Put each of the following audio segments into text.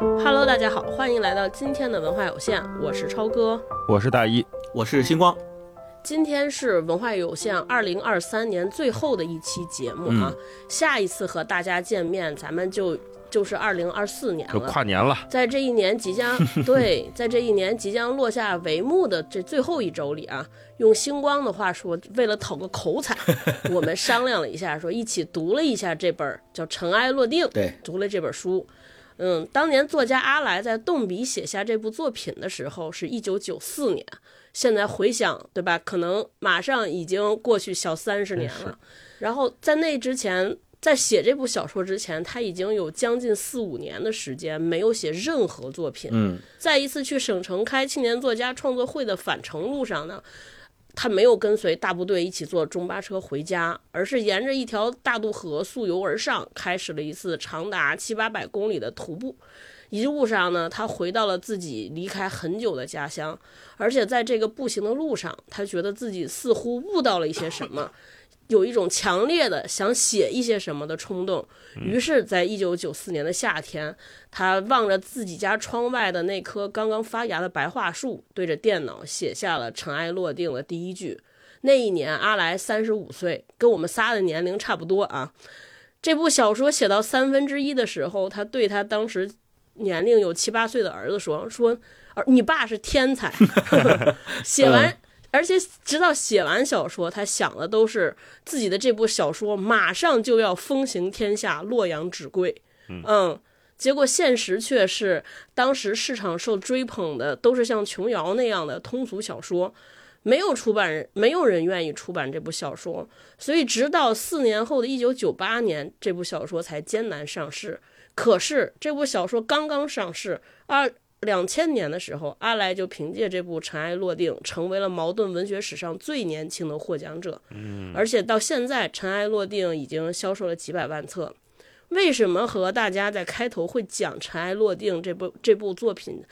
Hello，大家好，欢迎来到今天的文化有限，我是超哥，我是大一，我是星光。今天是文化有限二零二三年最后的一期节目啊，下一次和大家见面，咱们就就是二零二四年了，就跨年了。在这一年即将 对，在这一年即将落下帷幕的这最后一周里啊，用星光的话说，为了讨个口彩，我们商量了一下，说一起读了一下这本叫《尘埃落定》，对，读了这本书。嗯，当年作家阿来在动笔写下这部作品的时候，是一九九四年。现在回想，对吧？可能马上已经过去小三十年了。然后在那之前，在写这部小说之前，他已经有将近四五年的时间没有写任何作品。嗯，在一次去省城开青年作家创作会的返程路上呢，他没有跟随大部队一起坐中巴车回家，而是沿着一条大渡河溯游而上，开始了一次长达七八百公里的徒步。一路上呢，他回到了自己离开很久的家乡，而且在这个步行的路上，他觉得自己似乎悟到了一些什么，有一种强烈的想写一些什么的冲动。于是，在一九九四年的夏天，他望着自己家窗外的那棵刚刚发芽的白桦树，对着电脑写下了《尘埃落定》的第一句。那一年，阿来三十五岁，跟我们仨的年龄差不多啊。这部小说写到三分之一的时候，他对他当时。年龄有七八岁的儿子说：“说，你爸是天才，写完，而且直到写完小说，他想的都是自己的这部小说马上就要风行天下，洛阳纸贵。嗯，结果现实却是，当时市场受追捧的都是像琼瑶那样的通俗小说，没有出版人，没有人愿意出版这部小说，所以直到四年后的一九九八年，这部小说才艰难上市。”可是这部小说刚刚上市，二两千年的时候，阿来就凭借这部《尘埃落定》成为了茅盾文学史上最年轻的获奖者。嗯，而且到现在，《尘埃落定》已经销售了几百万册。为什么和大家在开头会讲《尘埃落定》这部这部作品？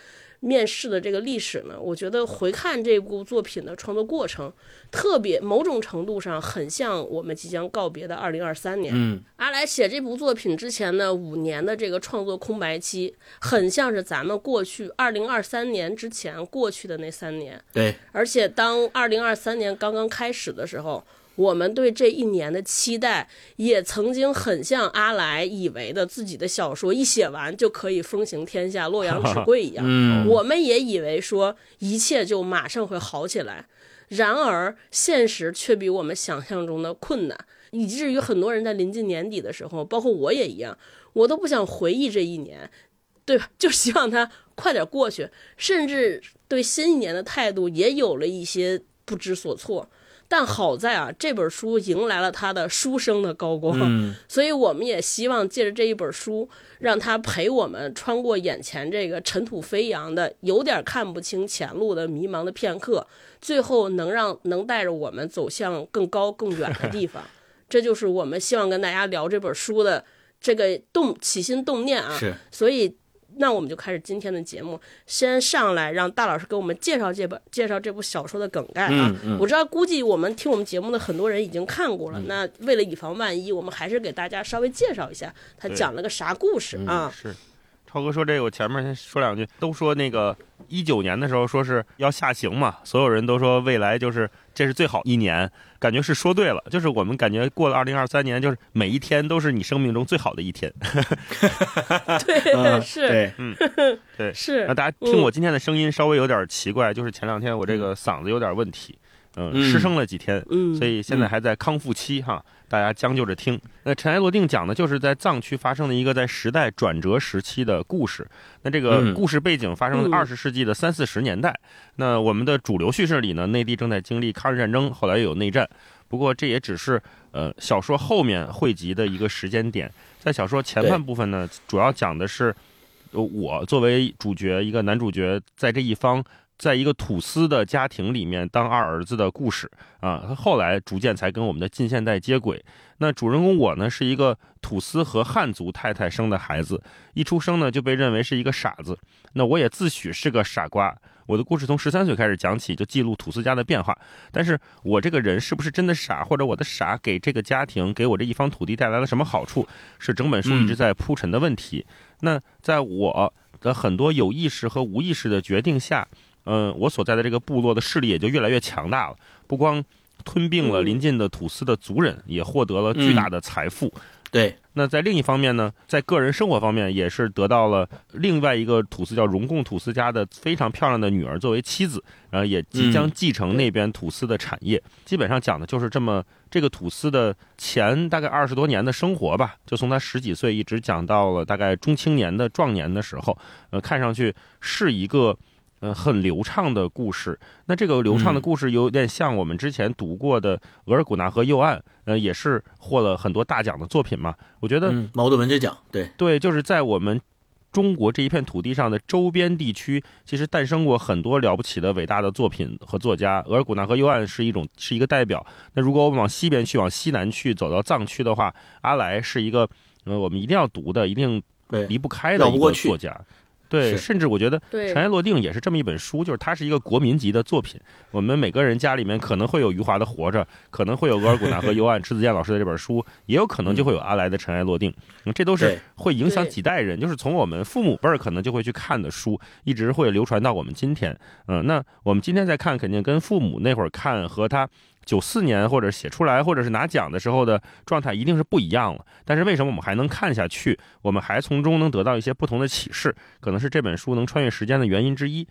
面试的这个历史呢，我觉得回看这部作品的创作过程，特别某种程度上很像我们即将告别的二零二三年。嗯，阿来写这部作品之前呢五年的这个创作空白期，很像是咱们过去二零二三年之前过去的那三年。对，而且当二零二三年刚刚开始的时候。我们对这一年的期待，也曾经很像阿来以为的，自己的小说一写完就可以风行天下、洛阳纸贵一样。我们也以为说一切就马上会好起来，然而现实却比我们想象中的困难，以至于很多人在临近年底的时候，包括我也一样，我都不想回忆这一年，对吧？就希望它快点过去，甚至对新一年的态度也有了一些不知所措。但好在啊，这本书迎来了他的书生的高光，所以我们也希望借着这一本书，让他陪我们穿过眼前这个尘土飞扬的、有点看不清前路的迷茫的片刻，最后能让能带着我们走向更高更远的地方。这就是我们希望跟大家聊这本书的这个动起心动念啊。是，所以。那我们就开始今天的节目，先上来让大老师给我们介绍这本介绍这部小说的梗概啊。我知道，估计我们听我们节目的很多人已经看过了。那为了以防万一，我们还是给大家稍微介绍一下，他讲了个啥故事啊？是。超哥说这个，我前面先说两句。都说那个一九年的时候说是要下行嘛，所有人都说未来就是这是最好一年，感觉是说对了。就是我们感觉过了二零二三年，就是每一天都是你生命中最好的一天。对，是，对，嗯，对，是。那大家听我今天的声音稍微有点奇怪，就是前两天我这个嗓子有点问题，嗯，失声了几天，嗯，所以现在还在康复期哈。大家将就着听。那《尘埃落定》讲的就是在藏区发生的一个在时代转折时期的故事。那这个故事背景发生在二十世纪的三四十年代。那我们的主流叙事里呢，内地正在经历抗日战争，后来又有内战。不过这也只是呃小说后面汇集的一个时间点。在小说前半部分呢，主要讲的是我作为主角，一个男主角在这一方在一个土司的家庭里面当二儿子的故事啊，他后来逐渐才跟我们的近现代接轨。那主人公我呢，是一个土司和汉族太太生的孩子，一出生呢就被认为是一个傻子。那我也自诩是个傻瓜。我的故事从十三岁开始讲起，就记录土司家的变化。但是我这个人是不是真的傻，或者我的傻给这个家庭、给我这一方土地带来了什么好处，是整本书一直在铺陈的问题。那在我的很多有意识和无意识的决定下。嗯，我所在的这个部落的势力也就越来越强大了，不光吞并了邻近的土司的族人，也获得了巨大的财富。对，那在另一方面呢，在个人生活方面也是得到了另外一个土司叫荣贡土司家的非常漂亮的女儿作为妻子，然后也即将继承那边土司的产业。基本上讲的就是这么这个土司的前大概二十多年的生活吧，就从他十几岁一直讲到了大概中青年的壮年的时候，呃，看上去是一个。嗯，很流畅的故事。那这个流畅的故事有点像我们之前读过的《额尔古纳河右岸》，呃，也是获了很多大奖的作品嘛。我觉得茅盾文学奖，对对，就是在我们中国这一片土地上的周边地区，其实诞生过很多了不起的伟大的作品和作家。《额尔古纳河右岸》是一种是一个代表。那如果我们往西边去，往西南去，走到藏区的话，阿来是一个呃，我们一定要读的，一定离不开的一个作家。对，甚至我觉得《尘埃落定》也是这么一本书，就是它是一个国民级的作品。我们每个人家里面可能会有余华的《活着》，可能会有额尔古纳河右岸迟子健老师的这本书，也有可能就会有阿来的《尘埃落定》。这都是会影响几代人，就是从我们父母辈儿可能就会去看的书，一直会流传到我们今天。嗯，那我们今天再看，肯定跟父母那会儿看和他。九四年或者写出来，或者是拿奖的时候的状态一定是不一样了。但是为什么我们还能看下去？我们还从中能得到一些不同的启示，可能是这本书能穿越时间的原因之一。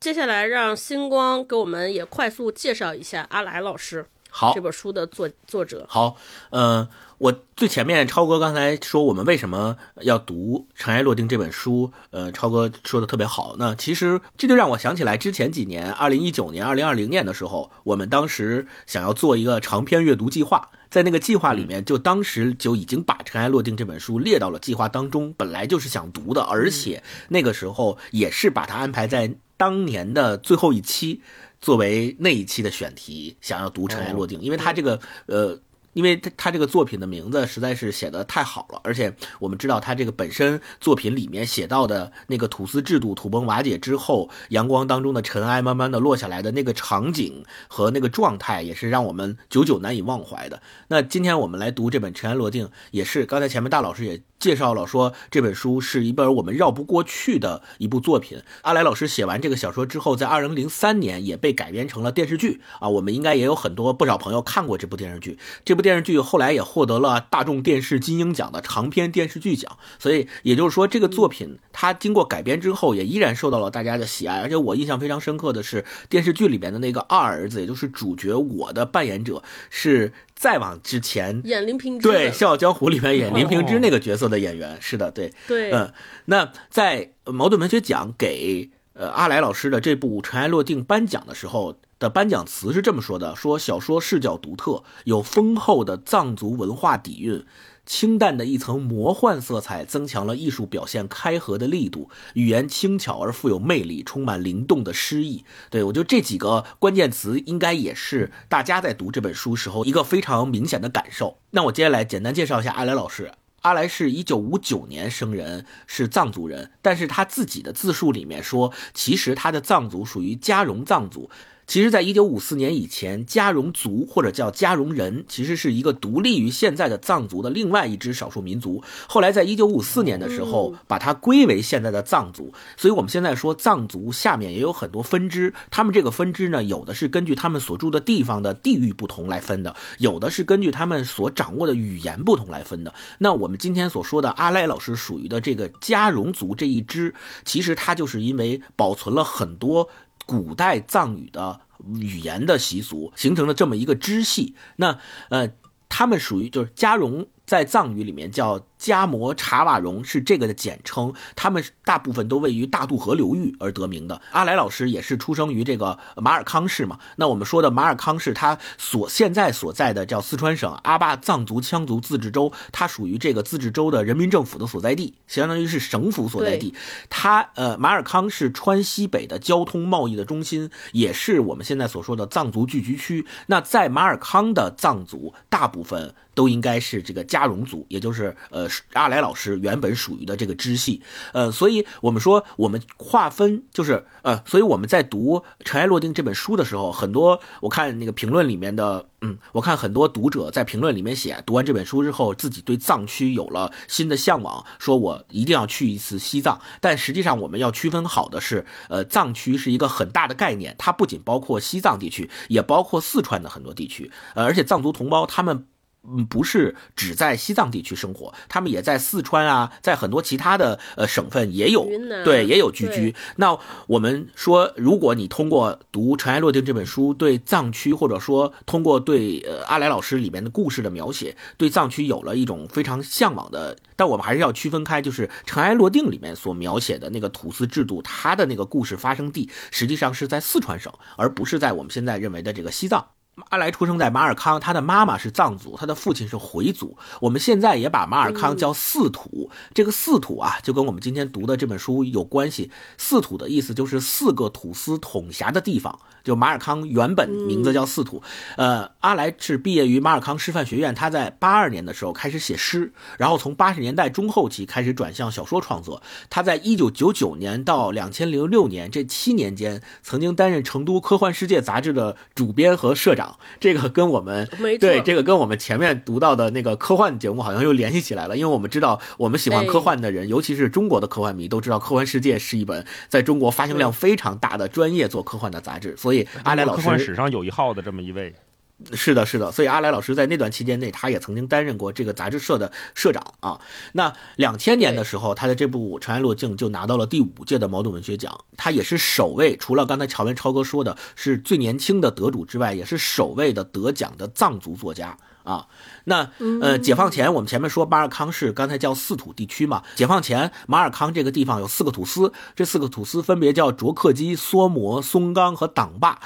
接下来让星光给我们也快速介绍一下阿来老师，好，这本书的作作者。好，嗯。我最前面超哥刚才说我们为什么要读《尘埃落定》这本书，呃，超哥说的特别好。那其实这就让我想起来之前几年，二零一九年、二零二零年的时候，我们当时想要做一个长篇阅读计划，在那个计划里面，就当时就已经把《尘埃落定》这本书列到了计划当中，本来就是想读的，而且那个时候也是把它安排在当年的最后一期，作为那一期的选题，想要读《尘埃落定》，因为它这个呃。因为他他这个作品的名字实在是写的太好了，而且我们知道他这个本身作品里面写到的那个土司制度土崩瓦解之后，阳光当中的尘埃慢慢的落下来的那个场景和那个状态，也是让我们久久难以忘怀的。那今天我们来读这本《尘埃落定》，也是刚才前面大老师也。介绍了说这本书是一本我们绕不过去的一部作品。阿来老师写完这个小说之后，在二零零三年也被改编成了电视剧啊。我们应该也有很多不少朋友看过这部电视剧。这部电视剧后来也获得了大众电视金鹰奖的长篇电视剧奖。所以也就是说，这个作品它经过改编之后，也依然受到了大家的喜爱。而且我印象非常深刻的是，电视剧里边的那个二儿子，也就是主角我的扮演者是。再往之前演林平之，对《笑傲江湖》里面演林平之那个角色的演员，是的，对，对，嗯，那在矛盾文学奖给呃阿来老师的这部《尘埃落定》颁奖的时候的颁奖词是这么说的：说小说视角独特，有丰厚的藏族文化底蕴。清淡的一层魔幻色彩，增强了艺术表现开合的力度。语言轻巧而富有魅力，充满灵动的诗意。对我觉得这几个关键词，应该也是大家在读这本书时候一个非常明显的感受。那我接下来简单介绍一下阿来老师。阿来是一九五九年生人，是藏族人，但是他自己的自述里面说，其实他的藏族属于加绒藏族。其实，在一九五四年以前，加绒族或者叫加绒人，其实是一个独立于现在的藏族的另外一支少数民族。后来，在一九五四年的时候，把它归为现在的藏族。所以，我们现在说藏族下面也有很多分支。他们这个分支呢，有的是根据他们所住的地方的地域不同来分的，有的是根据他们所掌握的语言不同来分的。那我们今天所说的阿赖老师属于的这个加绒族这一支，其实它就是因为保存了很多。古代藏语的语言的习俗形成了这么一个支系，那呃，他们属于就是加绒，在藏语里面叫加摩、查瓦荣是这个的简称，他们大部分都位于大渡河流域而得名的。阿来老师也是出生于这个马尔康市嘛。那我们说的马尔康市，它所现在所在的叫四川省阿坝藏族羌族自治州，它属于这个自治州的人民政府的所在地，相当于是省府所在地。它呃，马尔康是川西北的交通贸易的中心，也是我们现在所说的藏族聚居区。那在马尔康的藏族大部分。都应该是这个加绒族，也就是呃阿来老师原本属于的这个支系，呃，所以我们说我们划分就是呃，所以我们在读《尘埃落定》这本书的时候，很多我看那个评论里面的，嗯，我看很多读者在评论里面写，读完这本书之后，自己对藏区有了新的向往，说我一定要去一次西藏。但实际上我们要区分好的是，呃，藏区是一个很大的概念，它不仅包括西藏地区，也包括四川的很多地区，呃，而且藏族同胞他们。嗯，不是只在西藏地区生活，他们也在四川啊，在很多其他的呃省份也有，对，也有聚居。那我们说，如果你通过读《尘埃落定》这本书，对藏区或者说通过对呃阿来老师里面的故事的描写，对藏区有了一种非常向往的，但我们还是要区分开，就是《尘埃落定》里面所描写的那个土司制度，它的那个故事发生地实际上是在四川省，而不是在我们现在认为的这个西藏。阿来出生在马尔康，他的妈妈是藏族，他的父亲是回族。我们现在也把马尔康叫四土，这个四土啊，就跟我们今天读的这本书有关系。四土的意思就是四个土司统辖的地方。就马尔康原本名字叫四土，呃，阿来是毕业于马尔康师范学院，他在八二年的时候开始写诗，然后从八十年代中后期开始转向小说创作。他在一九九九年到两千零六年这七年间，曾经担任《成都科幻世界》杂志的主编和社长。这个跟我们对这个跟我们前面读到的那个科幻节目好像又联系起来了，因为我们知道我们喜欢科幻的人，尤其是中国的科幻迷，都知道《科幻世界》是一本在中国发行量非常大的专业做科幻的杂志，所以。阿来老师史上有一号的这么一位，是的，是的，所以阿来老师在那段期间内，他也曾经担任过这个杂志社的社长啊。那两千年的时候，他的这部《尘埃落定》就拿到了第五届的茅盾文学奖，他也是首位，除了刚才乔文超哥说的是最年轻的得主之外，也是首位的得奖的藏族作家啊。那呃，解放前我们前面说马尔康是刚才叫四土地区嘛，解放前马尔康这个地方有四个土司，这四个土司分别叫卓克基、梭摩、松冈和党坝。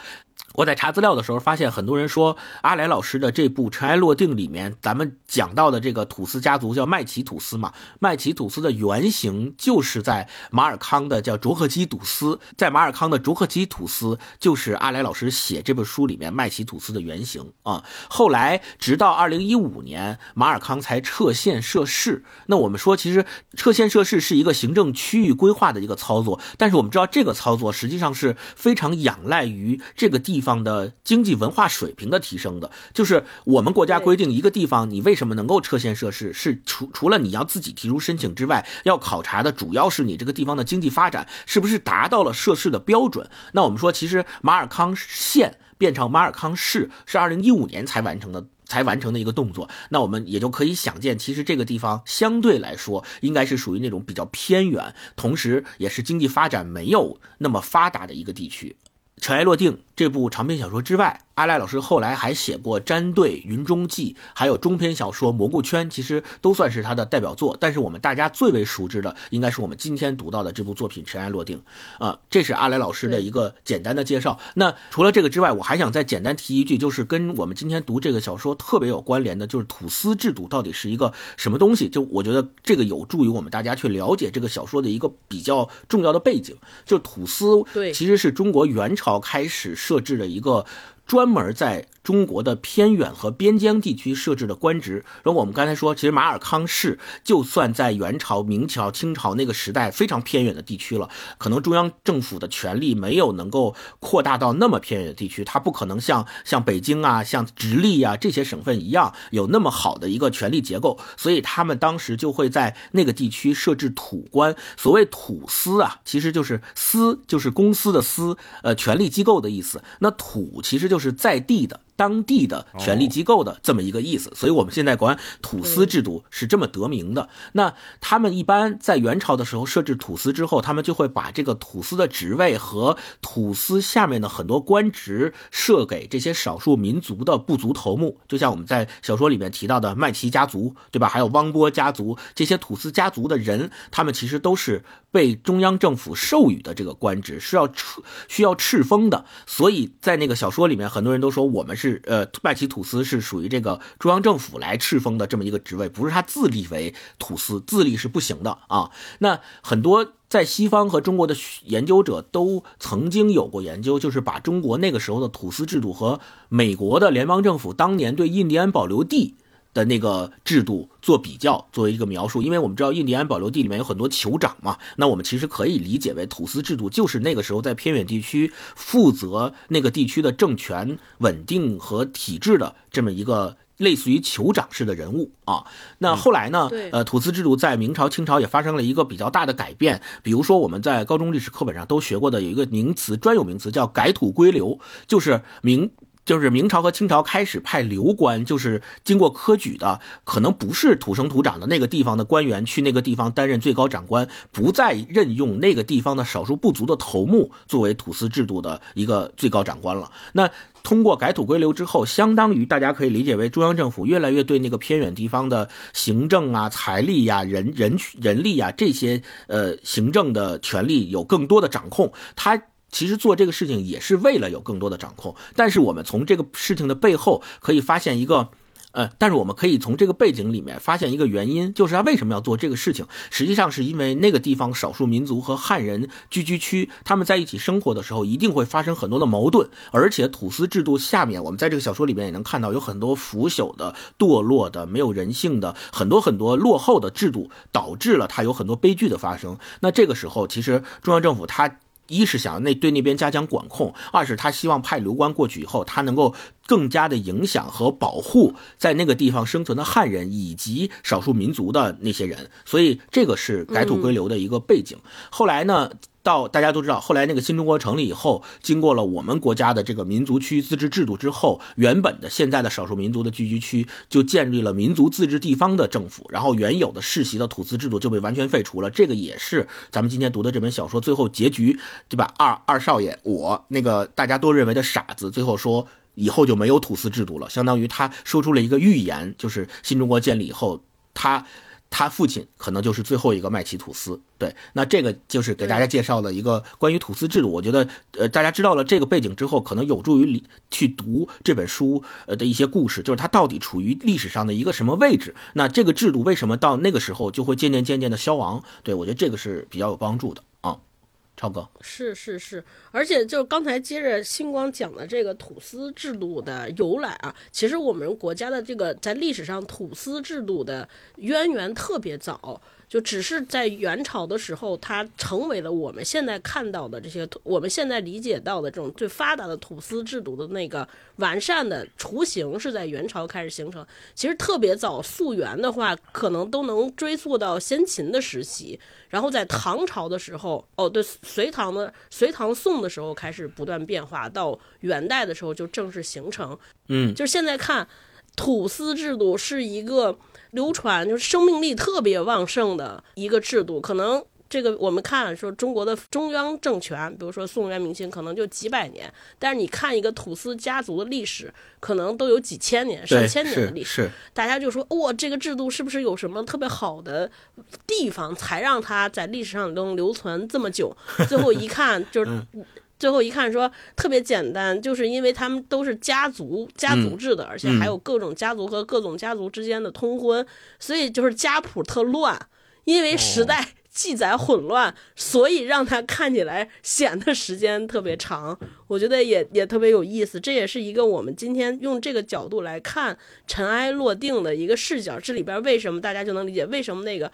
我在查资料的时候发现，很多人说阿来老师的这部《尘埃落定》里面，咱们讲到的这个土司家族叫麦奇土司嘛，麦奇土司的原型就是在马尔康的叫卓克基土司，在马尔康的卓克基土司就是阿来老师写这本书里面麦奇土司的原型啊。后来直到二零一五年，马尔康才撤县设市。那我们说，其实撤县设市是一个行政区域规划的一个操作，但是我们知道这个操作实际上是非常仰赖于这个地。方方的经济文化水平的提升的，就是我们国家规定一个地方，你为什么能够撤县设市，是除除了你要自己提出申请之外，要考察的主要是你这个地方的经济发展是不是达到了设市的标准。那我们说，其实马尔康县变成马尔康市是二零一五年才完成的，才完成的一个动作。那我们也就可以想见，其实这个地方相对来说应该是属于那种比较偏远，同时也是经济发展没有那么发达的一个地区。尘埃落定这部长篇小说之外。阿赖老师后来还写过《战队》《云中记》，还有中篇小说《蘑菇圈》，其实都算是他的代表作。但是我们大家最为熟知的，应该是我们今天读到的这部作品《尘埃落定》啊。这是阿来老师的一个简单的介绍。那除了这个之外，我还想再简单提一句，就是跟我们今天读这个小说特别有关联的，就是土司制度到底是一个什么东西？就我觉得这个有助于我们大家去了解这个小说的一个比较重要的背景。就土司，对，其实是中国元朝开始设置了一个。专门在中国的偏远和边疆地区设置的官职。然后我们刚才说，其实马尔康市就算在元朝、明朝、清朝那个时代非常偏远的地区了，可能中央政府的权力没有能够扩大到那么偏远的地区，它不可能像像北京啊、像直隶啊这些省份一样有那么好的一个权力结构，所以他们当时就会在那个地区设置土官。所谓土司啊，其实就是司，就是公司的司，呃，权力机构的意思。那土其实就。是在地的。当地的权力机构的这么一个意思，所以我们现在管土司制度是这么得名的。那他们一般在元朝的时候设置土司之后，他们就会把这个土司的职位和土司下面的很多官职设给这些少数民族的部族头目，就像我们在小说里面提到的麦琪家族，对吧？还有汪波家族这些土司家族的人，他们其实都是被中央政府授予的这个官职，是要赐需要敕封的。所以在那个小说里面，很多人都说我们是呃麦琪土司是属于这个中央政府来敕封的这么一个职位，不是他自立为土司，自立是不行的啊。那很多在西方和中国的研究者都曾经有过研究，就是把中国那个时候的土司制度和美国的联邦政府当年对印第安保留地。的那个制度做比较，作为一个描述，因为我们知道印第安保留地里面有很多酋长嘛，那我们其实可以理解为土司制度就是那个时候在偏远地区负责那个地区的政权稳定和体制的这么一个类似于酋长式的人物啊。那后来呢，呃，土司制度在明朝、清朝也发生了一个比较大的改变，比如说我们在高中历史课本上都学过的有一个名词，专有名词叫改土归流，就是明。就是明朝和清朝开始派流官，就是经过科举的，可能不是土生土长的那个地方的官员去那个地方担任最高长官，不再任用那个地方的少数部族的头目作为土司制度的一个最高长官了。那通过改土归流之后，相当于大家可以理解为中央政府越来越对那个偏远地方的行政啊、财力呀、人人人力呀这些呃行政的权力有更多的掌控。他。其实做这个事情也是为了有更多的掌控，但是我们从这个事情的背后可以发现一个，呃，但是我们可以从这个背景里面发现一个原因，就是他为什么要做这个事情？实际上是因为那个地方少数民族和汉人聚居区，他们在一起生活的时候，一定会发生很多的矛盾，而且土司制度下面，我们在这个小说里面也能看到有很多腐朽的、堕落的、没有人性的很多很多落后的制度，导致了它有很多悲剧的发生。那这个时候，其实中央政府它。一是想那对那边加强管控，二是他希望派刘关过去以后，他能够更加的影响和保护在那个地方生存的汉人以及少数民族的那些人，所以这个是改土归流的一个背景。后来呢？到大家都知道，后来那个新中国成立以后，经过了我们国家的这个民族区自治制度之后，原本的现在的少数民族的聚居区就建立了民族自治地方的政府，然后原有的世袭的土司制度就被完全废除了。这个也是咱们今天读的这本小说最后结局，对吧？二二少爷，我那个大家都认为的傻子，最后说以后就没有土司制度了，相当于他说出了一个预言，就是新中国建立以后，他。他父亲可能就是最后一个麦奇吐司，对，那这个就是给大家介绍了一个关于吐司制度。我觉得，呃，大家知道了这个背景之后，可能有助于去读这本书呃的一些故事，就是它到底处于历史上的一个什么位置？那这个制度为什么到那个时候就会渐渐渐渐的消亡？对我觉得这个是比较有帮助的。超哥是是是，而且就是刚才接着星光讲的这个土司制度的由来啊，其实我们国家的这个在历史上土司制度的渊源特别早。就只是在元朝的时候，它成为了我们现在看到的这些，我们现在理解到的这种最发达的土司制度的那个完善的雏形，是在元朝开始形成。其实特别早，溯源的话，可能都能追溯到先秦的时期。然后在唐朝的时候，哦，对，隋唐的隋唐宋的时候开始不断变化，到元代的时候就正式形成。嗯，就是现在看，土司制度是一个。流传就是生命力特别旺盛的一个制度，可能这个我们看说中国的中央政权，比如说宋元明清，可能就几百年，但是你看一个土司家族的历史，可能都有几千年、上千年的历史。大家就说哇，这个制度是不是有什么特别好的地方，才让它在历史上能留存这么久？最后一看就是。最后一看，说特别简单，就是因为他们都是家族家族制的，而且还有各种家族和各种家族之间的通婚，所以就是家谱特乱。因为时代记载混乱，所以让它看起来显得时间特别长。我觉得也也特别有意思，这也是一个我们今天用这个角度来看尘埃落定的一个视角。这里边为什么大家就能理解为什么那个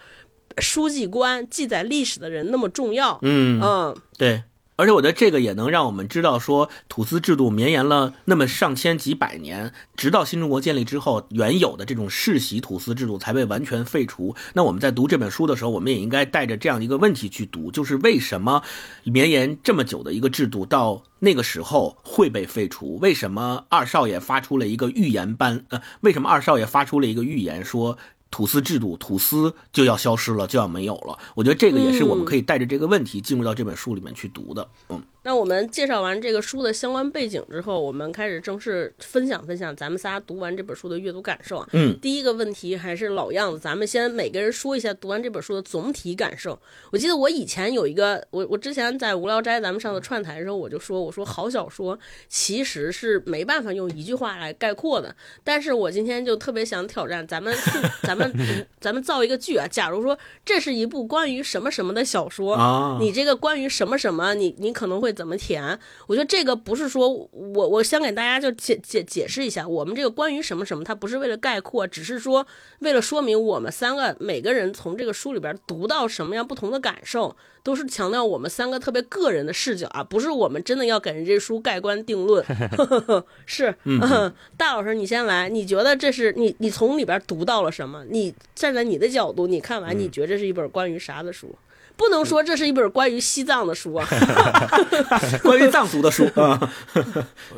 书记官记载历史的人那么重要？嗯嗯，对。而且我觉得这个也能让我们知道，说土司制度绵延了那么上千几百年，直到新中国建立之后，原有的这种世袭土司制度才被完全废除。那我们在读这本书的时候，我们也应该带着这样一个问题去读，就是为什么绵延这么久的一个制度，到那个时候会被废除？为什么二少爷发出了一个预言般？呃，为什么二少爷发出了一个预言说？土司制度，土司就要消失了，就要没有了。我觉得这个也是我们可以带着这个问题进入到这本书里面去读的。嗯。那我们介绍完这个书的相关背景之后，我们开始正式分享分享咱们仨读完这本书的阅读感受啊。嗯，第一个问题还是老样子，咱们先每个人说一下读完这本书的总体感受。我记得我以前有一个，我我之前在无聊斋咱们上次串台的时候，我就说，我说好小说其实是没办法用一句话来概括的。但是我今天就特别想挑战咱们，咱们咱们造一个句啊。假如说这是一部关于什么什么的小说啊，你这个关于什么什么，你你可能会。怎么填？我觉得这个不是说我我想给大家就解解解释一下，我们这个关于什么什么，它不是为了概括，只是说为了说明我们三个每个人从这个书里边读到什么样不同的感受，都是强调我们三个特别个人的视角啊，不是我们真的要给人这书盖棺定论。是，大老师你先来，你觉得这是你你从里边读到了什么？你站在你的角度，你看完你觉得这是一本关于啥的书？不能说这是一本关于西藏的书啊，关于藏族的书 啊。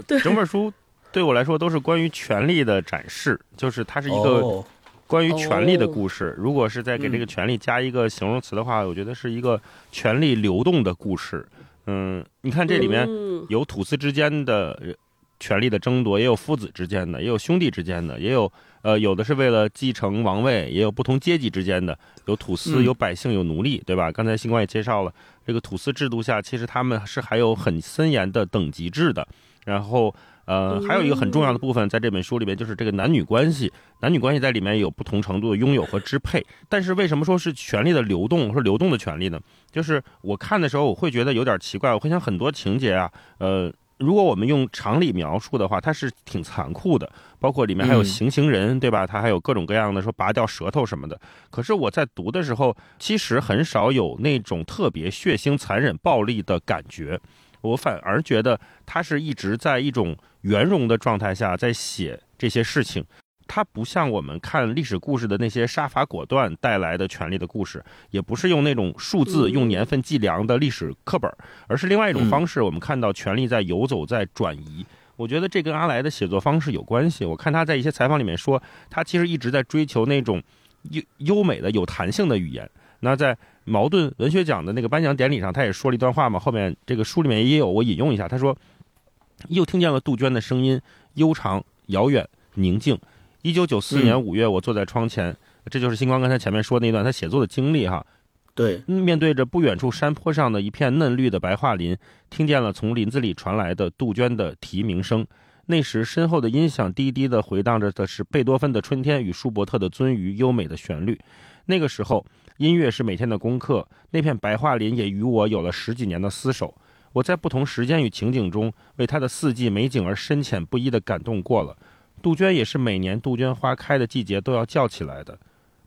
对，整本书对我来说都是关于权力的展示，就是它是一个关于权力的故事。如果是在给这个权力加一个形容词的话，我觉得是一个权力流动的故事。嗯，你看这里面有土司之间的权力的争夺，也有父子之间的，也有兄弟之间的，也有。呃，有的是为了继承王位，也有不同阶级之间的，有土司，有百姓，有奴隶，对吧？刚才新光也介绍了，这个土司制度下，其实他们是还有很森严的等级制的。然后，呃，还有一个很重要的部分，在这本书里面，就是这个男女关系。男女关系在里面有不同程度的拥有和支配。但是为什么说是权力的流动，说流动的权利呢？就是我看的时候，我会觉得有点奇怪，我会想很多情节啊，呃。如果我们用常理描述的话，它是挺残酷的，包括里面还有行刑人，对吧？它还有各种各样的说拔掉舌头什么的。可是我在读的时候，其实很少有那种特别血腥、残忍、暴力的感觉，我反而觉得他是一直在一种圆融的状态下在写这些事情。它不像我们看历史故事的那些杀伐果断带来的权力的故事，也不是用那种数字、用年份计量的历史课本，而是另外一种方式。我们看到权力在游走、在转移。我觉得这跟阿来的写作方式有关系。我看他在一些采访里面说，他其实一直在追求那种优优美的、有弹性的语言。那在茅盾文学奖的那个颁奖典礼上，他也说了一段话嘛。后面这个书里面也有，我引用一下。他说：“又听见了杜鹃的声音，悠长、遥远、宁静。”一九九四年五月，我坐在窗前，这就是星光刚才前面说那一段他写作的经历哈。对，面对着不远处山坡上的一片嫩绿的白桦林，听见了从林子里传来的杜鹃的啼鸣声。那时身后的音响低低的回荡着的是贝多芬的《春天》与舒伯特的《鳟鱼》优美的旋律。那个时候，音乐是每天的功课。那片白桦林也与我有了十几年的厮守。我在不同时间与情景中，为它的四季美景而深浅不一的感动过了。杜鹃也是每年杜鹃花开的季节都要叫起来的，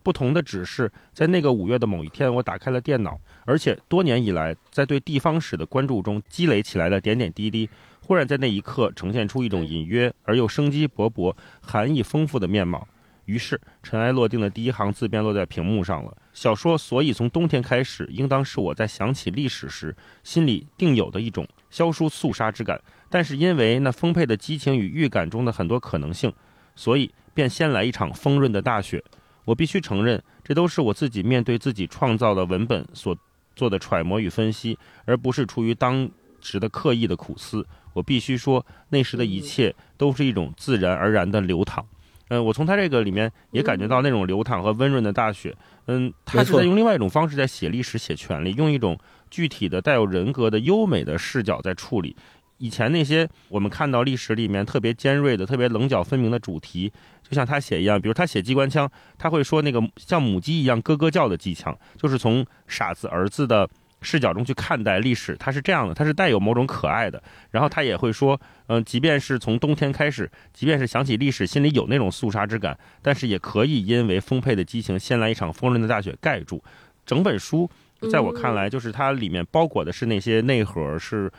不同的只是在那个五月的某一天，我打开了电脑，而且多年以来在对地方史的关注中积累起来的点点滴滴，忽然在那一刻呈现出一种隐约而又生机勃勃、含义丰富的面貌。于是尘埃落定的第一行字便落在屏幕上了。小说所以从冬天开始，应当是我在想起历史时心里定有的一种萧疏肃杀之感。但是因为那丰沛的激情与预感中的很多可能性，所以便先来一场丰润的大雪。我必须承认，这都是我自己面对自己创造的文本所做的揣摩与分析，而不是出于当时的刻意的苦思。我必须说，那时的一切都是一种自然而然的流淌。嗯，我从他这个里面也感觉到那种流淌和温润的大雪。嗯，他是在用另外一种方式在写历史、写权力，用一种具体的、带有人格的优美的视角在处理。以前那些我们看到历史里面特别尖锐的、特别棱角分明的主题，就像他写一样，比如他写机关枪，他会说那个像母鸡一样咯咯叫的机枪，就是从傻子儿子的视角中去看待历史，他是这样的，他是带有某种可爱的。然后他也会说，嗯，即便是从冬天开始，即便是想起历史，心里有那种肃杀之感，但是也可以因为丰沛的激情，先来一场丰润的大雪盖住。整本书在我看来，就是它里面包裹的是那些内核，是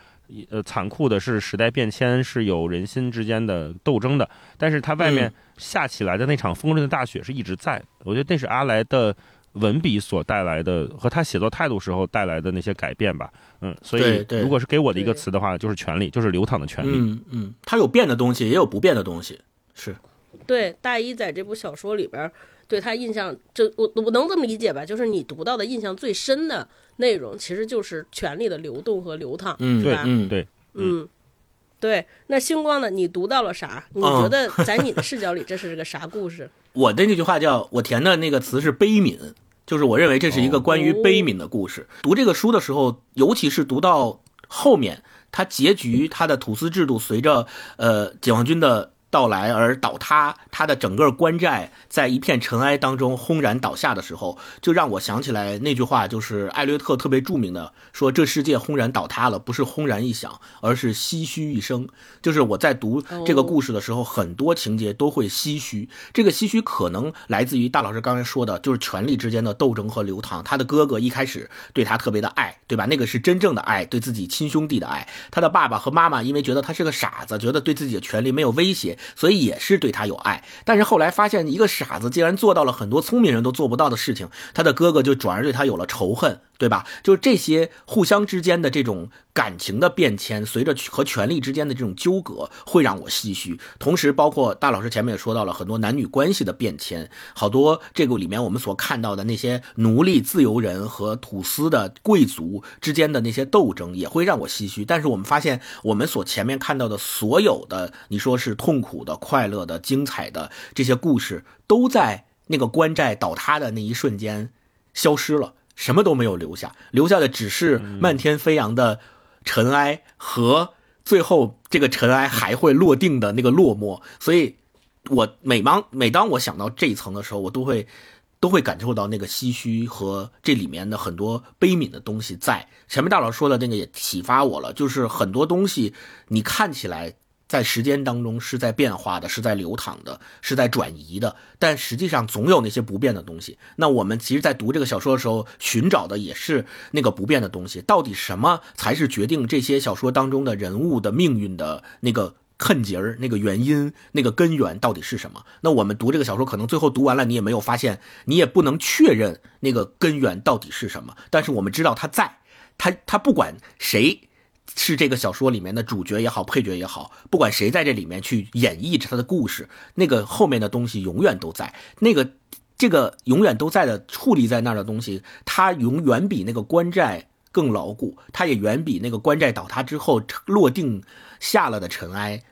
呃残酷的，是时代变迁，是有人心之间的斗争的。但是它外面下起来的那场风阵的大雪是一直在。我觉得那是阿来的文笔所带来的，和他写作态度时候带来的那些改变吧。嗯，所以如果是给我的一个词的话，就是权力，就是流淌的权力。嗯嗯，它有变的东西，也有不变的东西，是。对，大一在这部小说里边。对他印象，就我我能这么理解吧？就是你读到的印象最深的内容，其实就是权力的流动和流淌，嗯，对吧？嗯，对，嗯，对。那星光呢？你读到了啥？你觉得在你的视角里，这是个啥故事？我的那句话叫我填的那个词是悲悯，就是我认为这是一个关于悲悯的故事。读这个书的时候，尤其是读到后面，它结局，它的土司制度随着呃解放军的。到来而倒塌，他的整个关寨在一片尘埃当中轰然倒下的时候，就让我想起来那句话，就是艾略特特别著名的说：“这世界轰然倒塌了，不是轰然一响，而是唏嘘一声。”就是我在读这个故事的时候，很多情节都会唏嘘。这个唏嘘可能来自于大老师刚才说的，就是权力之间的斗争和流淌。他的哥哥一开始对他特别的爱，对吧？那个是真正的爱，对自己亲兄弟的爱。他的爸爸和妈妈因为觉得他是个傻子，觉得对自己的权利没有威胁。所以也是对他有爱，但是后来发现一个傻子竟然做到了很多聪明人都做不到的事情，他的哥哥就转而对他有了仇恨。对吧？就是这些互相之间的这种感情的变迁，随着和权力之间的这种纠葛，会让我唏嘘。同时，包括大老师前面也说到了很多男女关系的变迁，好多这个里面我们所看到的那些奴隶、自由人和土司的贵族之间的那些斗争，也会让我唏嘘。但是我们发现，我们所前面看到的所有的，你说是痛苦的、快乐的、精彩的这些故事，都在那个关寨倒塌的那一瞬间消失了。什么都没有留下，留下的只是漫天飞扬的尘埃和最后这个尘埃还会落定的那个落寞。所以，我每当每当我想到这一层的时候，我都会都会感受到那个唏嘘和这里面的很多悲悯的东西在。前面大佬说的那个也启发我了，就是很多东西你看起来。在时间当中是在变化的，是在流淌的，是在转移的，但实际上总有那些不变的东西。那我们其实，在读这个小说的时候，寻找的也是那个不变的东西。到底什么才是决定这些小说当中的人物的命运的那个坎节儿、那个原因、那个根源到底是什么？那我们读这个小说，可能最后读完了，你也没有发现，你也不能确认那个根源到底是什么。但是我们知道它在，它它不管谁。是这个小说里面的主角也好，配角也好，不管谁在这里面去演绎着他的故事，那个后面的东西永远都在。那个这个永远都在的矗立在那儿的东西，它永远比那个关寨更牢固，它也远比那个关寨倒塌之后落定下了的尘埃。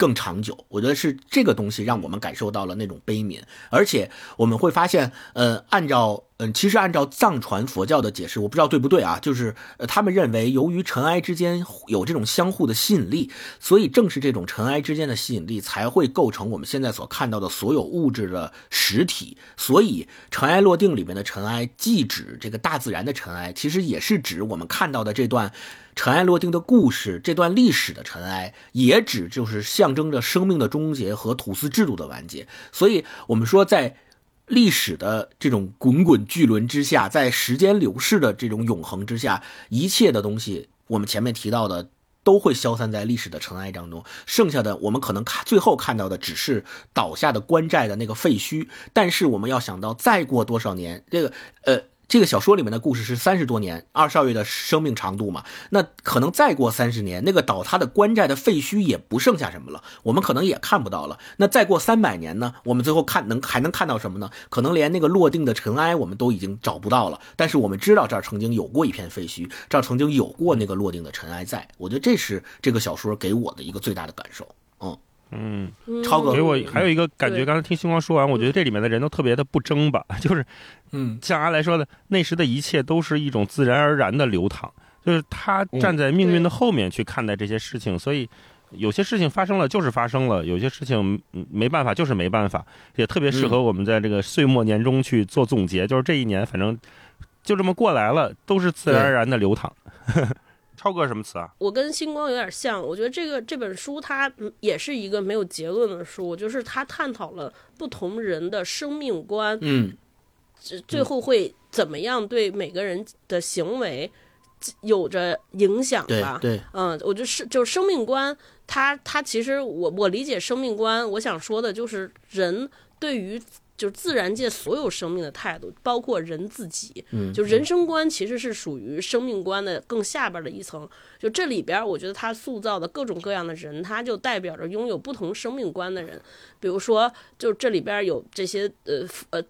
更长久，我觉得是这个东西让我们感受到了那种悲悯，而且我们会发现，呃，按照，嗯，其实按照藏传佛教的解释，我不知道对不对啊，就是，他们认为，由于尘埃之间有这种相互的吸引力，所以正是这种尘埃之间的吸引力才会构成我们现在所看到的所有物质的实体。所以，尘埃落定里面的尘埃，既指这个大自然的尘埃，其实也是指我们看到的这段。尘埃落定的故事，这段历史的尘埃，也指就是象征着生命的终结和土司制度的完结。所以，我们说，在历史的这种滚滚巨轮之下，在时间流逝的这种永恒之下，一切的东西，我们前面提到的，都会消散在历史的尘埃当中。剩下的，我们可能看最后看到的，只是倒下的关寨的那个废墟。但是，我们要想到，再过多少年，这个呃。这个小说里面的故事是三十多年，二少爷的生命长度嘛？那可能再过三十年，那个倒塌的关寨的废墟也不剩下什么了，我们可能也看不到了。那再过三百年呢？我们最后看能还能看到什么呢？可能连那个落定的尘埃我们都已经找不到了。但是我们知道这儿曾经有过一片废墟，这儿曾经有过那个落定的尘埃，在我觉得这是这个小说给我的一个最大的感受。嗯。嗯，超哥。给我还有一个感觉，刚才听星光说完，我觉得这里面的人都特别的不争吧，就是，嗯，像阿来说的，那时的一切都是一种自然而然的流淌，就是他站在命运的后面去看待这些事情，所以有些事情发生了就是发生了，有些事情没办法就是没办法，也特别适合我们在这个岁末年终去做总结，就是这一年反正就这么过来了，都是自然而然的流淌。超哥什么词啊？我跟星光有点像，我觉得这个这本书它也是一个没有结论的书，就是它探讨了不同人的生命观，嗯，最后会怎么样对每个人的行为有着影响吧？对，嗯，我觉得是就是生命观，它它其实我我理解生命观，我想说的就是人对于。就是自然界所有生命的态度，包括人自己，嗯，就人生观其实是属于生命观的更下边的一层。就这里边，我觉得他塑造的各种各样的人，他就代表着拥有不同生命观的人。比如说，就这里边有这些呃呃，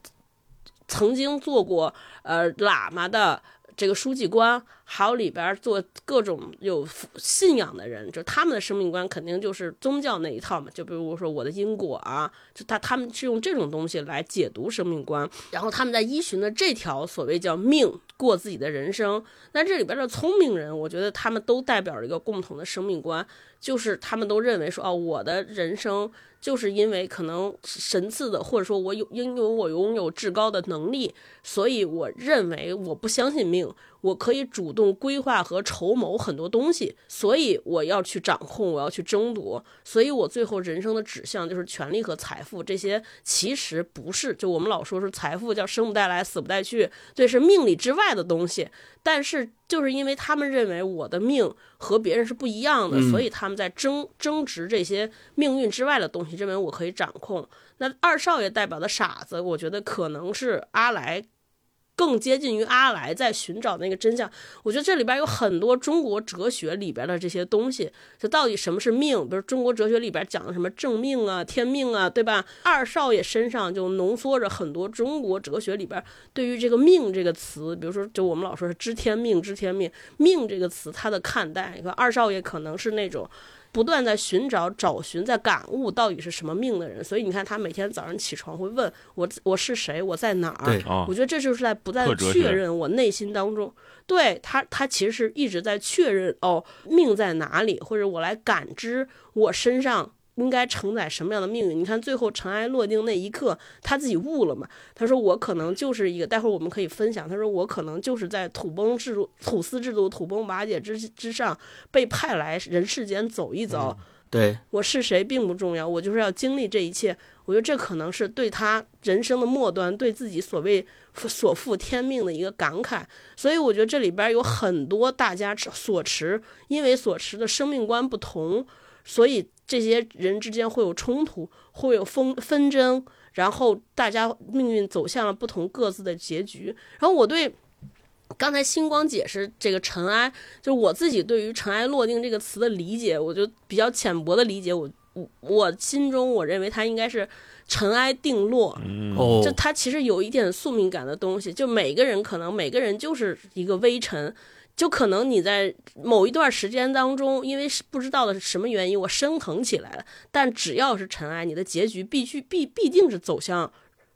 曾经做过呃喇嘛的。这个书记官，还有里边做各种有信仰的人，就他们的生命观肯定就是宗教那一套嘛。就比如说我的因果啊，就他他们是用这种东西来解读生命观，然后他们在依循的这条所谓叫命过自己的人生。那这里边的聪明人，我觉得他们都代表着一个共同的生命观，就是他们都认为说，哦，我的人生。就是因为可能神赐的，或者说我有因为我拥有至高的能力，所以我认为我不相信命。我可以主动规划和筹谋很多东西，所以我要去掌控，我要去争夺，所以我最后人生的指向就是权力和财富。这些其实不是，就我们老说是财富叫生不带来，死不带去，这是命里之外的东西。但是就是因为他们认为我的命和别人是不一样的，所以他们在争争执这些命运之外的东西，认为我可以掌控。那二少爷代表的傻子，我觉得可能是阿来。更接近于阿来在寻找那个真相，我觉得这里边有很多中国哲学里边的这些东西，就到底什么是命？比如中国哲学里边讲的什么正命啊、天命啊，对吧？二少爷身上就浓缩着很多中国哲学里边对于这个命这个词，比如说就我们老说是知天命、知天命，命这个词他的看待，你看二少爷可能是那种。不断在寻找、找寻、在感悟到底是什么命的人，所以你看他每天早上起床会问我：我是谁？我在哪儿？我觉得这就是在不断确认我内心当中，对他，他其实是一直在确认哦，命在哪里，或者我来感知我身上。应该承载什么样的命运？你看，最后尘埃落定那一刻，他自己悟了嘛？他说：“我可能就是一个，待会儿我们可以分享。”他说：“我可能就是在土崩制度、土司制度土崩瓦解之之上，被派来人世间走一走。对我是谁并不重要，我就是要经历这一切。我觉得这可能是对他人生的末端，对自己所谓所负天命的一个感慨。所以，我觉得这里边有很多大家所持，因为所持的生命观不同，所以。”这些人之间会有冲突，会有纷纷争，然后大家命运走向了不同各自的结局。然后我对刚才星光解释这个尘埃，就是我自己对于尘埃落定这个词的理解，我就比较浅薄的理解。我我我心中我认为它应该是尘埃定落，就它其实有一点宿命感的东西。就每个人可能每个人就是一个微尘。就可能你在某一段时间当中，因为是不知道的是什么原因，我升腾起来了。但只要是尘埃，你的结局必须必必定是走向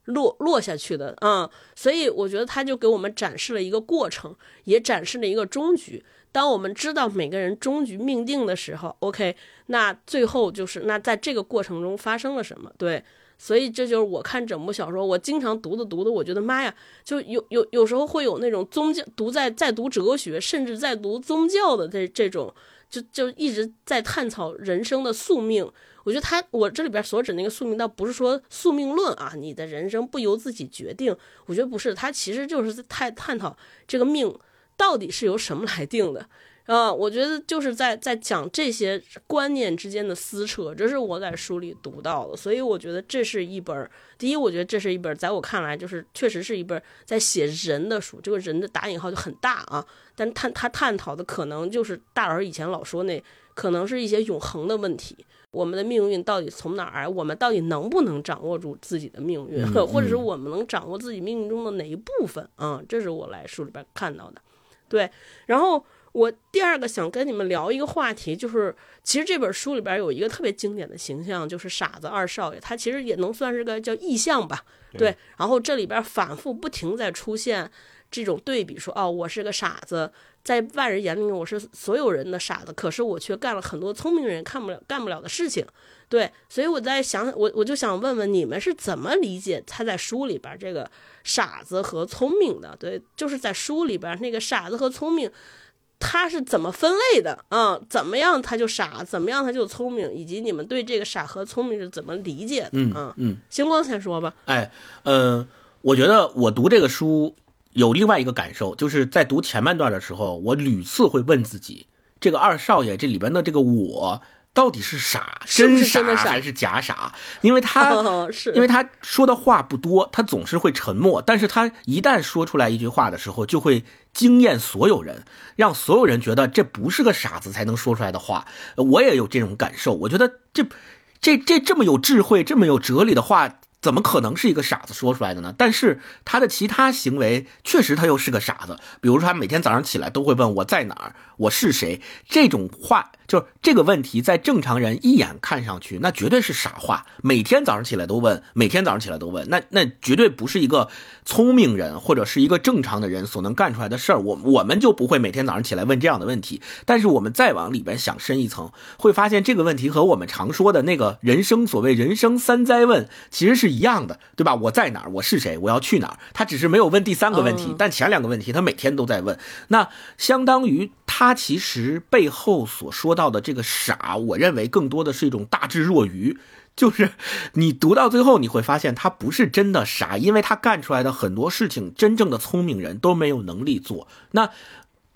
落落下去的啊！所以我觉得他就给我们展示了一个过程，也展示了一个终局。当我们知道每个人终局命定的时候，OK，那最后就是那在这个过程中发生了什么？对。所以这就是我看整部小说，我经常读的读的，我觉得妈呀，就有有有时候会有那种宗教读在在读哲学，甚至在读宗教的这这种，就就一直在探讨人生的宿命。我觉得他我这里边所指那个宿命，倒不是说宿命论啊，你的人生不由自己决定。我觉得不是，他其实就是在探探讨这个命到底是由什么来定的。啊，我觉得就是在在讲这些观念之间的撕扯，这是我在书里读到的，所以我觉得这是一本第一，我觉得这是一本在我看来就是确实是一本在写人的书，这个人的打引号就很大啊，但探他探讨的可能就是大老师以前老说那，可能是一些永恒的问题，我们的命运到底从哪儿？我们到底能不能掌握住自己的命运，或者是我们能掌握自己命运中的哪一部分？啊，这是我来书里边看到的，对，然后。我第二个想跟你们聊一个话题，就是其实这本书里边有一个特别经典的形象，就是傻子二少爷，他其实也能算是个叫意象吧，对。然后这里边反复不停在出现这种对比，说哦，我是个傻子，在外人眼里我是所有人的傻子，可是我却干了很多聪明人看不了、干不了的事情，对。所以我在想，我我就想问问你们是怎么理解他在书里边这个傻子和聪明的？对，就是在书里边那个傻子和聪明。他是怎么分类的？嗯，怎么样他就傻，怎么样他就聪明，以及你们对这个傻和聪明是怎么理解的？嗯嗯，星光先说吧。哎，呃，我觉得我读这个书有另外一个感受，就是在读前半段的时候，我屡次会问自己，这个二少爷这里边的这个我。到底是傻，真傻还是假傻？因为他 是，因为他说的话不多，他总是会沉默。但是他一旦说出来一句话的时候，就会惊艳所有人，让所有人觉得这不是个傻子才能说出来的话。我也有这种感受，我觉得这，这这这么有智慧、这么有哲理的话。怎么可能是一个傻子说出来的呢？但是他的其他行为确实他又是个傻子。比如说，他每天早上起来都会问我在哪儿，我是谁。这种话就是这个问题，在正常人一眼看上去，那绝对是傻话。每天早上起来都问，每天早上起来都问，那那绝对不是一个聪明人或者是一个正常的人所能干出来的事儿。我我们就不会每天早上起来问这样的问题。但是我们再往里边想深一层，会发现这个问题和我们常说的那个人生所谓人生三灾问，其实是。一样的，对吧？我在哪儿？我是谁？我要去哪儿？他只是没有问第三个问题，但前两个问题他每天都在问。那相当于他其实背后所说到的这个傻，我认为更多的是一种大智若愚。就是你读到最后，你会发现他不是真的傻，因为他干出来的很多事情，真正的聪明人都没有能力做。那。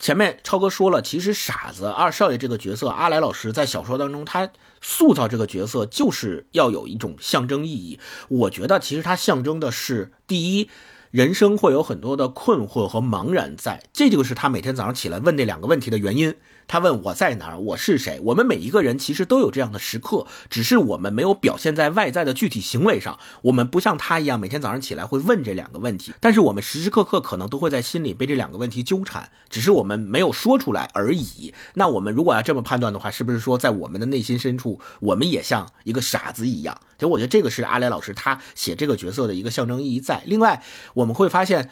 前面超哥说了，其实傻子二少爷这个角色，阿来老师在小说当中他塑造这个角色就是要有一种象征意义。我觉得其实他象征的是第一。人生会有很多的困惑和茫然，在这就是他每天早上起来问那两个问题的原因。他问我在哪儿，我是谁？我们每一个人其实都有这样的时刻，只是我们没有表现在外在的具体行为上。我们不像他一样每天早上起来会问这两个问题，但是我们时时刻刻可能都会在心里被这两个问题纠缠，只是我们没有说出来而已。那我们如果要这么判断的话，是不是说在我们的内心深处，我们也像一个傻子一样？其实我觉得这个是阿来老师他写这个角色的一个象征意义在。另外，我们会发现，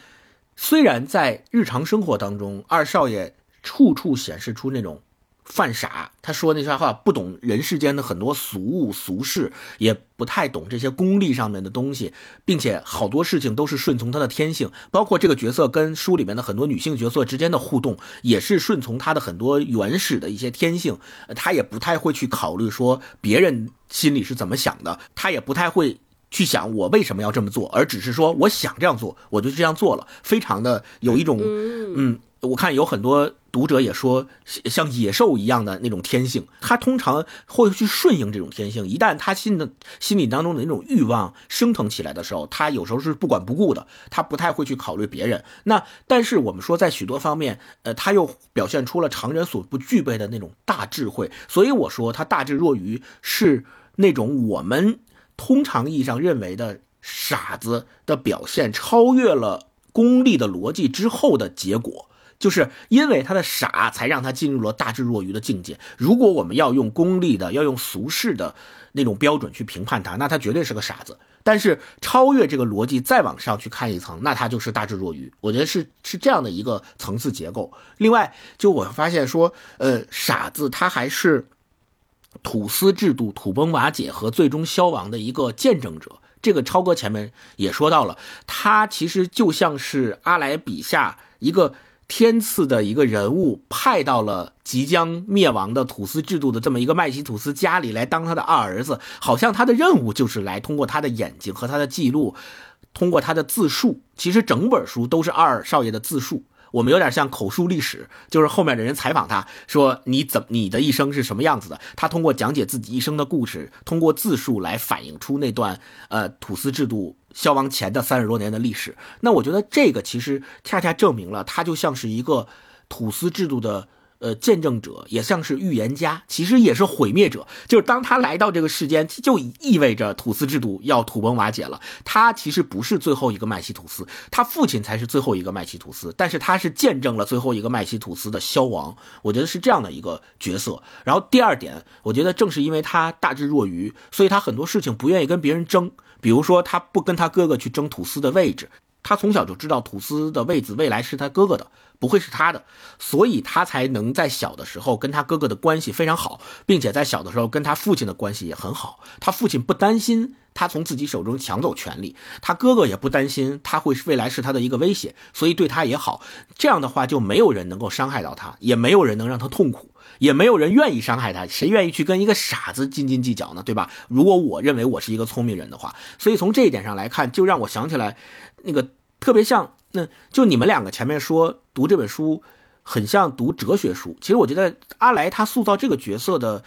虽然在日常生活当中，二少爷处处显示出那种犯傻，他说那些话不懂人世间的很多俗物俗事，也不太懂这些功利上面的东西，并且好多事情都是顺从他的天性。包括这个角色跟书里面的很多女性角色之间的互动，也是顺从他的很多原始的一些天性。他也不太会去考虑说别人。心里是怎么想的？他也不太会去想我为什么要这么做，而只是说我想这样做，我就这样做了。非常的有一种，嗯，我看有很多读者也说像野兽一样的那种天性。他通常会去顺应这种天性。一旦他心的心理当中的那种欲望升腾起来的时候，他有时候是不管不顾的，他不太会去考虑别人。那但是我们说在许多方面，呃，他又表现出了常人所不具备的那种大智慧。所以我说他大智若愚是。那种我们通常意义上认为的傻子的表现，超越了功利的逻辑之后的结果，就是因为他的傻，才让他进入了大智若愚的境界。如果我们要用功利的、要用俗世的那种标准去评判他，那他绝对是个傻子。但是超越这个逻辑，再往上去看一层，那他就是大智若愚。我觉得是是这样的一个层次结构。另外，就我发现说，呃，傻子他还是。土司制度土崩瓦解和最终消亡的一个见证者，这个超哥前面也说到了，他其实就像是阿来笔下一个天赐的一个人物，派到了即将灭亡的土司制度的这么一个麦西土司家里来当他的二儿子，好像他的任务就是来通过他的眼睛和他的记录，通过他的自述，其实整本书都是二少爷的自述。我们有点像口述历史，就是后面的人采访他说你怎你的一生是什么样子的？他通过讲解自己一生的故事，通过自述来反映出那段呃土司制度消亡前的三十多年的历史。那我觉得这个其实恰恰证明了他就像是一个土司制度的。呃，见证者也像是预言家，其实也是毁灭者。就是当他来到这个世间，就意味着土司制度要土崩瓦解了。他其实不是最后一个麦西土司，他父亲才是最后一个麦西土司。但是他是见证了最后一个麦西土司的消亡。我觉得是这样的一个角色。然后第二点，我觉得正是因为他大智若愚，所以他很多事情不愿意跟别人争。比如说，他不跟他哥哥去争土司的位置。他从小就知道土司的位子未来是他哥哥的，不会是他的，所以他才能在小的时候跟他哥哥的关系非常好，并且在小的时候跟他父亲的关系也很好。他父亲不担心他从自己手中抢走权力，他哥哥也不担心他会未来是他的一个威胁，所以对他也好。这样的话就没有人能够伤害到他，也没有人能让他痛苦，也没有人愿意伤害他。谁愿意去跟一个傻子斤斤计较呢？对吧？如果我认为我是一个聪明人的话，所以从这一点上来看，就让我想起来那个。特别像那就你们两个前面说读这本书很像读哲学书，其实我觉得阿来他塑造这个角色的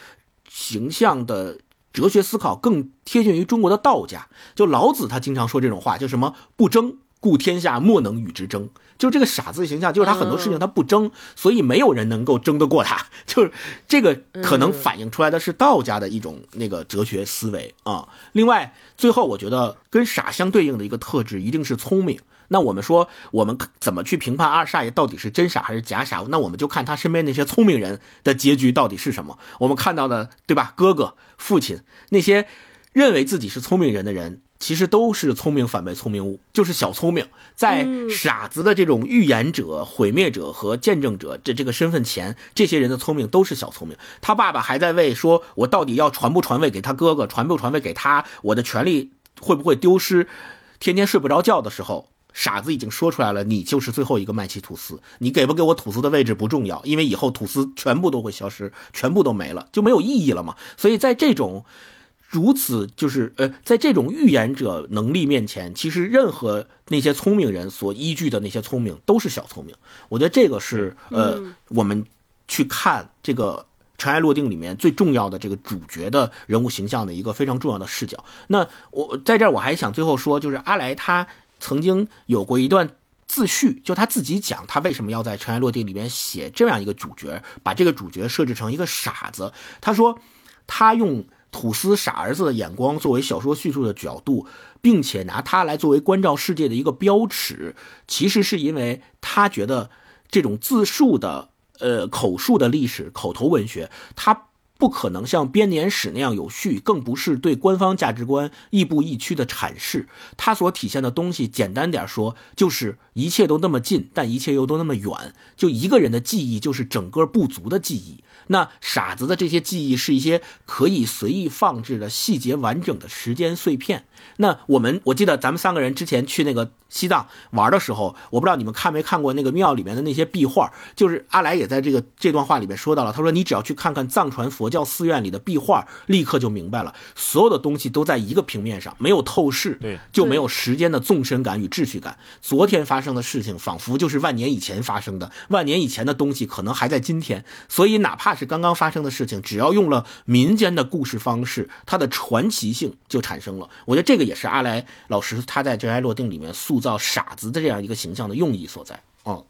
形象的哲学思考更贴近于中国的道家。就老子他经常说这种话，就什么不争，故天下莫能与之争。就这个傻子形象，就是他很多事情他不争，所以没有人能够争得过他。就是这个可能反映出来的是道家的一种那个哲学思维啊。另外，最后我觉得跟傻相对应的一个特质一定是聪明。那我们说，我们怎么去评判二少爷到底是真傻还是假傻？那我们就看他身边那些聪明人的结局到底是什么。我们看到的，对吧？哥哥、父亲那些认为自己是聪明人的人。其实都是聪明反被聪明误，就是小聪明，在傻子的这种预言者、毁灭者和见证者这这个身份前，这些人的聪明都是小聪明。他爸爸还在为说，我到底要传不传位给他哥哥，传不传位给他，我的权利会不会丢失？天天睡不着觉的时候，傻子已经说出来了，你就是最后一个麦奇吐司，你给不给我吐司的位置不重要，因为以后吐司全部都会消失，全部都没了，就没有意义了嘛。所以在这种。如此就是呃，在这种预言者能力面前，其实任何那些聪明人所依据的那些聪明都是小聪明。我觉得这个是呃，我们去看这个《尘埃落定》里面最重要的这个主角的人物形象的一个非常重要的视角。那我在这儿我还想最后说，就是阿来他曾经有过一段自序，就他自己讲他为什么要在《尘埃落定》里面写这样一个主角，把这个主角设置成一个傻子。他说他用。吐司傻儿子的眼光作为小说叙述的角度，并且拿它来作为关照世界的一个标尺，其实是因为他觉得这种自述的、呃口述的历史、口头文学，它不可能像编年史那样有序，更不是对官方价值观亦步亦趋的阐释。它所体现的东西，简单点说，就是一切都那么近，但一切又都那么远。就一个人的记忆，就是整个部族的记忆。那傻子的这些记忆是一些可以随意放置的细节完整的时间碎片。那我们我记得咱们三个人之前去那个西藏玩的时候，我不知道你们看没看过那个庙里面的那些壁画，就是阿来也在这个这段话里面说到了，他说你只要去看看藏传佛教寺院里的壁画，立刻就明白了，所有的东西都在一个平面上，没有透视，对，就没有时间的纵深感与秩序感。昨天发生的事情仿佛就是万年以前发生的，万年以前的东西可能还在今天，所以哪怕是刚刚发生的事情，只要用了民间的故事方式，它的传奇性就产生了。我觉得这个也是阿来老师他在《尘埃落定》里面塑造傻子的这样一个形象的用意所在。啊，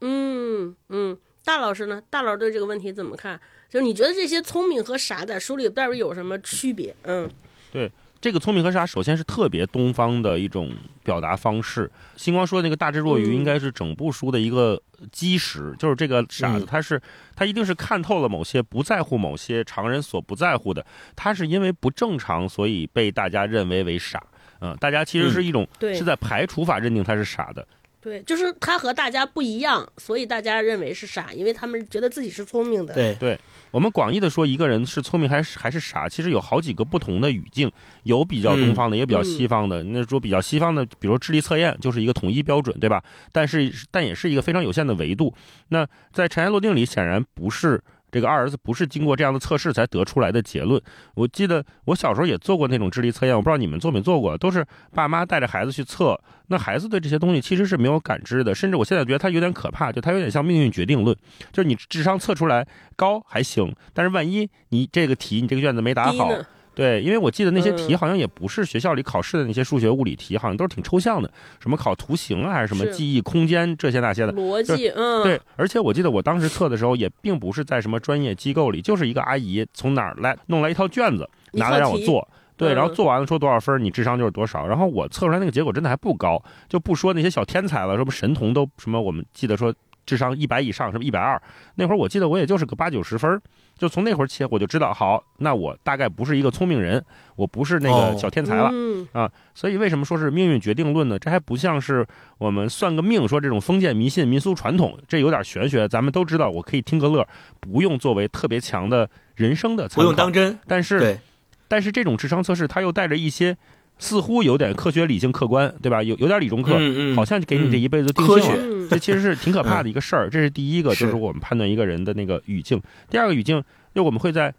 嗯嗯，大老师呢？大老师对这个问题怎么看？就是你觉得这些聪明和傻在书里到底有什么区别？嗯，对。这个聪明和傻，首先是特别东方的一种表达方式。星光说的那个大智若愚，应该是整部书的一个基石。就是这个傻子，他是他一定是看透了某些，不在乎某些常人所不在乎的。他是因为不正常，所以被大家认为为傻。嗯，大家其实是一种是在排除法认定他是傻的。对，就是他和大家不一样，所以大家认为是傻，因为他们觉得自己是聪明的。对对，我们广义的说一个人是聪明还是还是傻，其实有好几个不同的语境，有比较东方的，也比较西方的。那说比较西方的，比如智力测验就是一个统一标准，对吧？但是但也是一个非常有限的维度。那在尘埃落定里，显然不是。这个二儿子不是经过这样的测试才得出来的结论。我记得我小时候也做过那种智力测验，我不知道你们做没做过，都是爸妈带着孩子去测。那孩子对这些东西其实是没有感知的，甚至我现在觉得他有点可怕，就他有点像命运决定论，就是你智商测出来高还行，但是万一你这个题你这个卷子没答好。对，因为我记得那些题好像也不是学校里考试的那些数学、物理题，好像都是挺抽象的，什么考图形啊，还是什么记忆空间这些那些的逻辑。嗯，对，而且我记得我当时测的时候，也并不是在什么专业机构里，就是一个阿姨从哪儿来弄来一套卷子，拿来让我做。对，然后做完了说多少分，你智商就是多少。然后我测出来那个结果真的还不高，就不说那些小天才了，什么神童都什么，我们记得说智商一百以上，什么一百二，那会儿我记得我也就是个八九十分。就从那会儿起，我就知道，好，那我大概不是一个聪明人，我不是那个小天才了啊。所以为什么说是命运决定论呢？这还不像是我们算个命，说这种封建迷信、民俗传统，这有点玄学。咱们都知道，我可以听个乐，不用作为特别强的人生的参考，不用当真。但是，但是这种智商测试，它又带着一些。似乎有点科学、理性、客观，对吧？有有点理中客，好像就给你这一辈子定性了。这其实是挺可怕的一个事儿。这是第一个，就是我们判断一个人的那个语境。第二个语境，就我们会在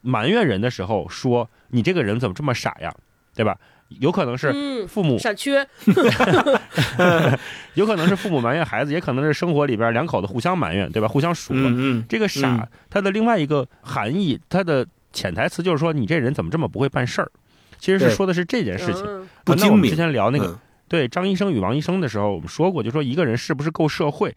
埋怨人的时候说：“你这个人怎么这么傻呀？”对吧？有可能是父母傻缺，有可能是父母埋怨孩子，也可能是生活里边两口子互相埋怨，对吧？互相数落。这个傻，它的另外一个含义，它的潜台词就是说，你这人怎么这么不会办事儿？其实是说的是这件事情。不那我们之前聊那个对张医生与王医生的时候，我们说过，就说一个人是不是够社会，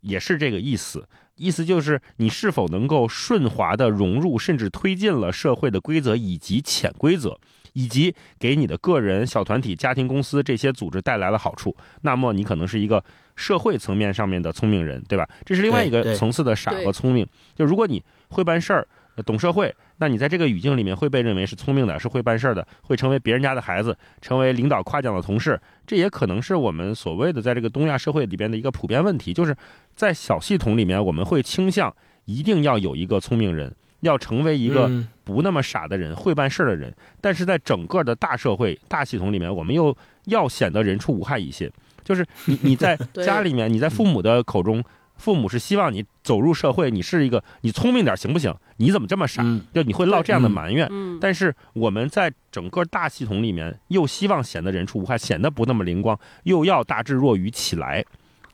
也是这个意思。意思就是你是否能够顺滑的融入，甚至推进了社会的规则以及潜规则。以及给你的个人、小团体、家庭、公司这些组织带来了好处，那么你可能是一个社会层面上面的聪明人，对吧？这是另外一个层次的傻和聪明。就如果你会办事儿、懂社会，那你在这个语境里面会被认为是聪明的，是会办事儿的，会成为别人家的孩子，成为领导夸奖的同事。这也可能是我们所谓的在这个东亚社会里边的一个普遍问题，就是在小系统里面，我们会倾向一定要有一个聪明人。要成为一个不那么傻的人，会办事的人，但是在整个的大社会、大系统里面，我们又要显得人畜无害一些。就是你你在 家里面，你在父母的口中，父母是希望你走入社会，你是一个你聪明点行不行？你怎么这么傻？就你会落这样的埋怨。但是我们在整个大系统里面，又希望显得人畜无害，显得不那么灵光，又要大智若愚起来。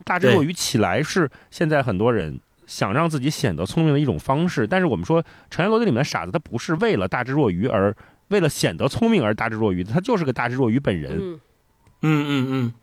大智若愚起来是现在很多人。想让自己显得聪明的一种方式，但是我们说《成言逻辑》里面的傻子，他不是为了大智若愚而为了显得聪明而大智若愚的，他就是个大智若愚本人。嗯嗯嗯。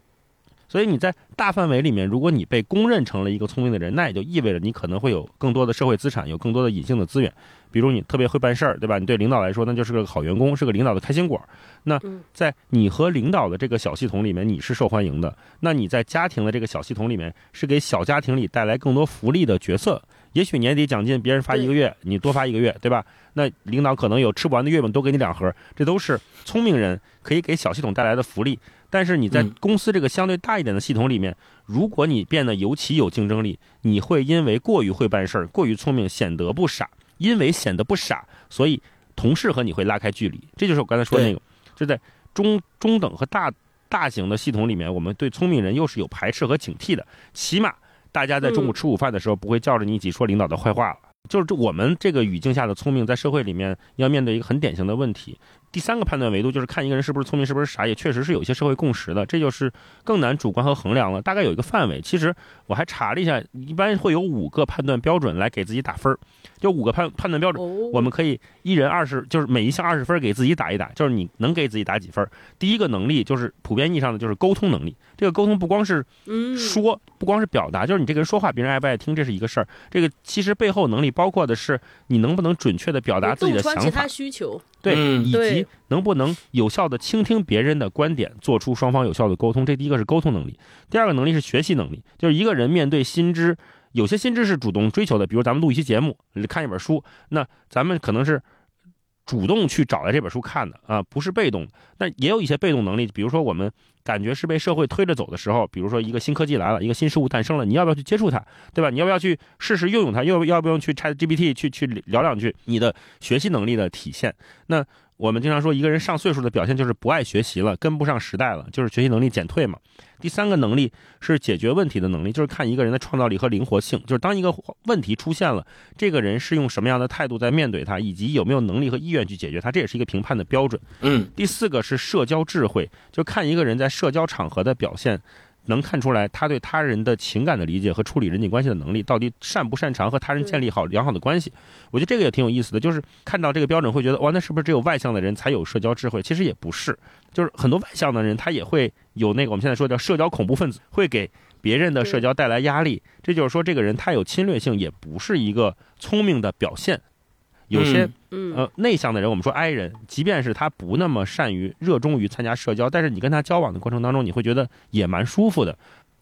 所以你在大范围里面，如果你被公认成了一个聪明的人，那也就意味着你可能会有更多的社会资产，有更多的隐性的资源。比如你特别会办事儿，对吧？你对领导来说，那就是个好员工，是个领导的开心果。那在你和领导的这个小系统里面，你是受欢迎的。那你在家庭的这个小系统里面，是给小家庭里带来更多福利的角色。也许年底奖金别人发一个月，你多发一个月，对吧？那领导可能有吃不完的月饼，多给你两盒。这都是聪明人可以给小系统带来的福利。但是你在公司这个相对大一点的系统里面，如果你变得尤其有竞争力，你会因为过于会办事儿、过于聪明，显得不傻。因为显得不傻，所以同事和你会拉开距离。这就是我刚才说的那个，就在中中等和大大型的系统里面，我们对聪明人又是有排斥和警惕的。起码大家在中午吃午饭的时候，不会叫着你一起说领导的坏话了。就是这我们这个语境下的聪明，在社会里面要面对一个很典型的问题。第三个判断维度就是看一个人是不是聪明，是不是傻，也确实是有一些社会共识的，这就是更难主观和衡量了。大概有一个范围，其实我还查了一下，一般会有五个判断标准来给自己打分儿，就五个判判断标准，我们可以一人二十，就是每一项二十分给自己打一打，就是你能给自己打几分。第一个能力就是普遍意义上的就是沟通能力，这个沟通不光是说，不光是表达，就是你这个人说话别人爱不爱听，这是一个事儿。这个其实背后能力包括的是你能不能准确的表达自己的想法，其他需求。对，以及能不能有效的倾听别人的观点，做出双方有效的沟通，这第一个是沟通能力。第二个能力是学习能力，就是一个人面对新知，有些新知是主动追求的，比如咱们录一期节目，看一本书，那咱们可能是。主动去找来这本书看的啊，不是被动。那也有一些被动能力，比如说我们感觉是被社会推着走的时候，比如说一个新科技来了，一个新事物诞生了，你要不要去接触它，对吧？你要不要去试试用用它？要要不要去 Chat GPT 去去聊两句？你的学习能力的体现。那我们经常说，一个人上岁数的表现就是不爱学习了，跟不上时代了，就是学习能力减退嘛。第三个能力是解决问题的能力，就是看一个人的创造力和灵活性。就是当一个问题出现了，这个人是用什么样的态度在面对它，以及有没有能力和意愿去解决它，这也是一个评判的标准。嗯，第四个是社交智慧，就看一个人在社交场合的表现。能看出来他对他人的情感的理解和处理人际关系的能力，到底擅不擅长和他人建立好良好的关系？我觉得这个也挺有意思的，就是看到这个标准会觉得，哇，那是不是只有外向的人才有社交智慧？其实也不是，就是很多外向的人他也会有那个我们现在说叫社交恐怖分子，会给别人的社交带来压力。这就是说，这个人他有侵略性，也不是一个聪明的表现。有些呃内向的人，我们说 I 人，即便是他不那么善于、热衷于参加社交，但是你跟他交往的过程当中，你会觉得也蛮舒服的。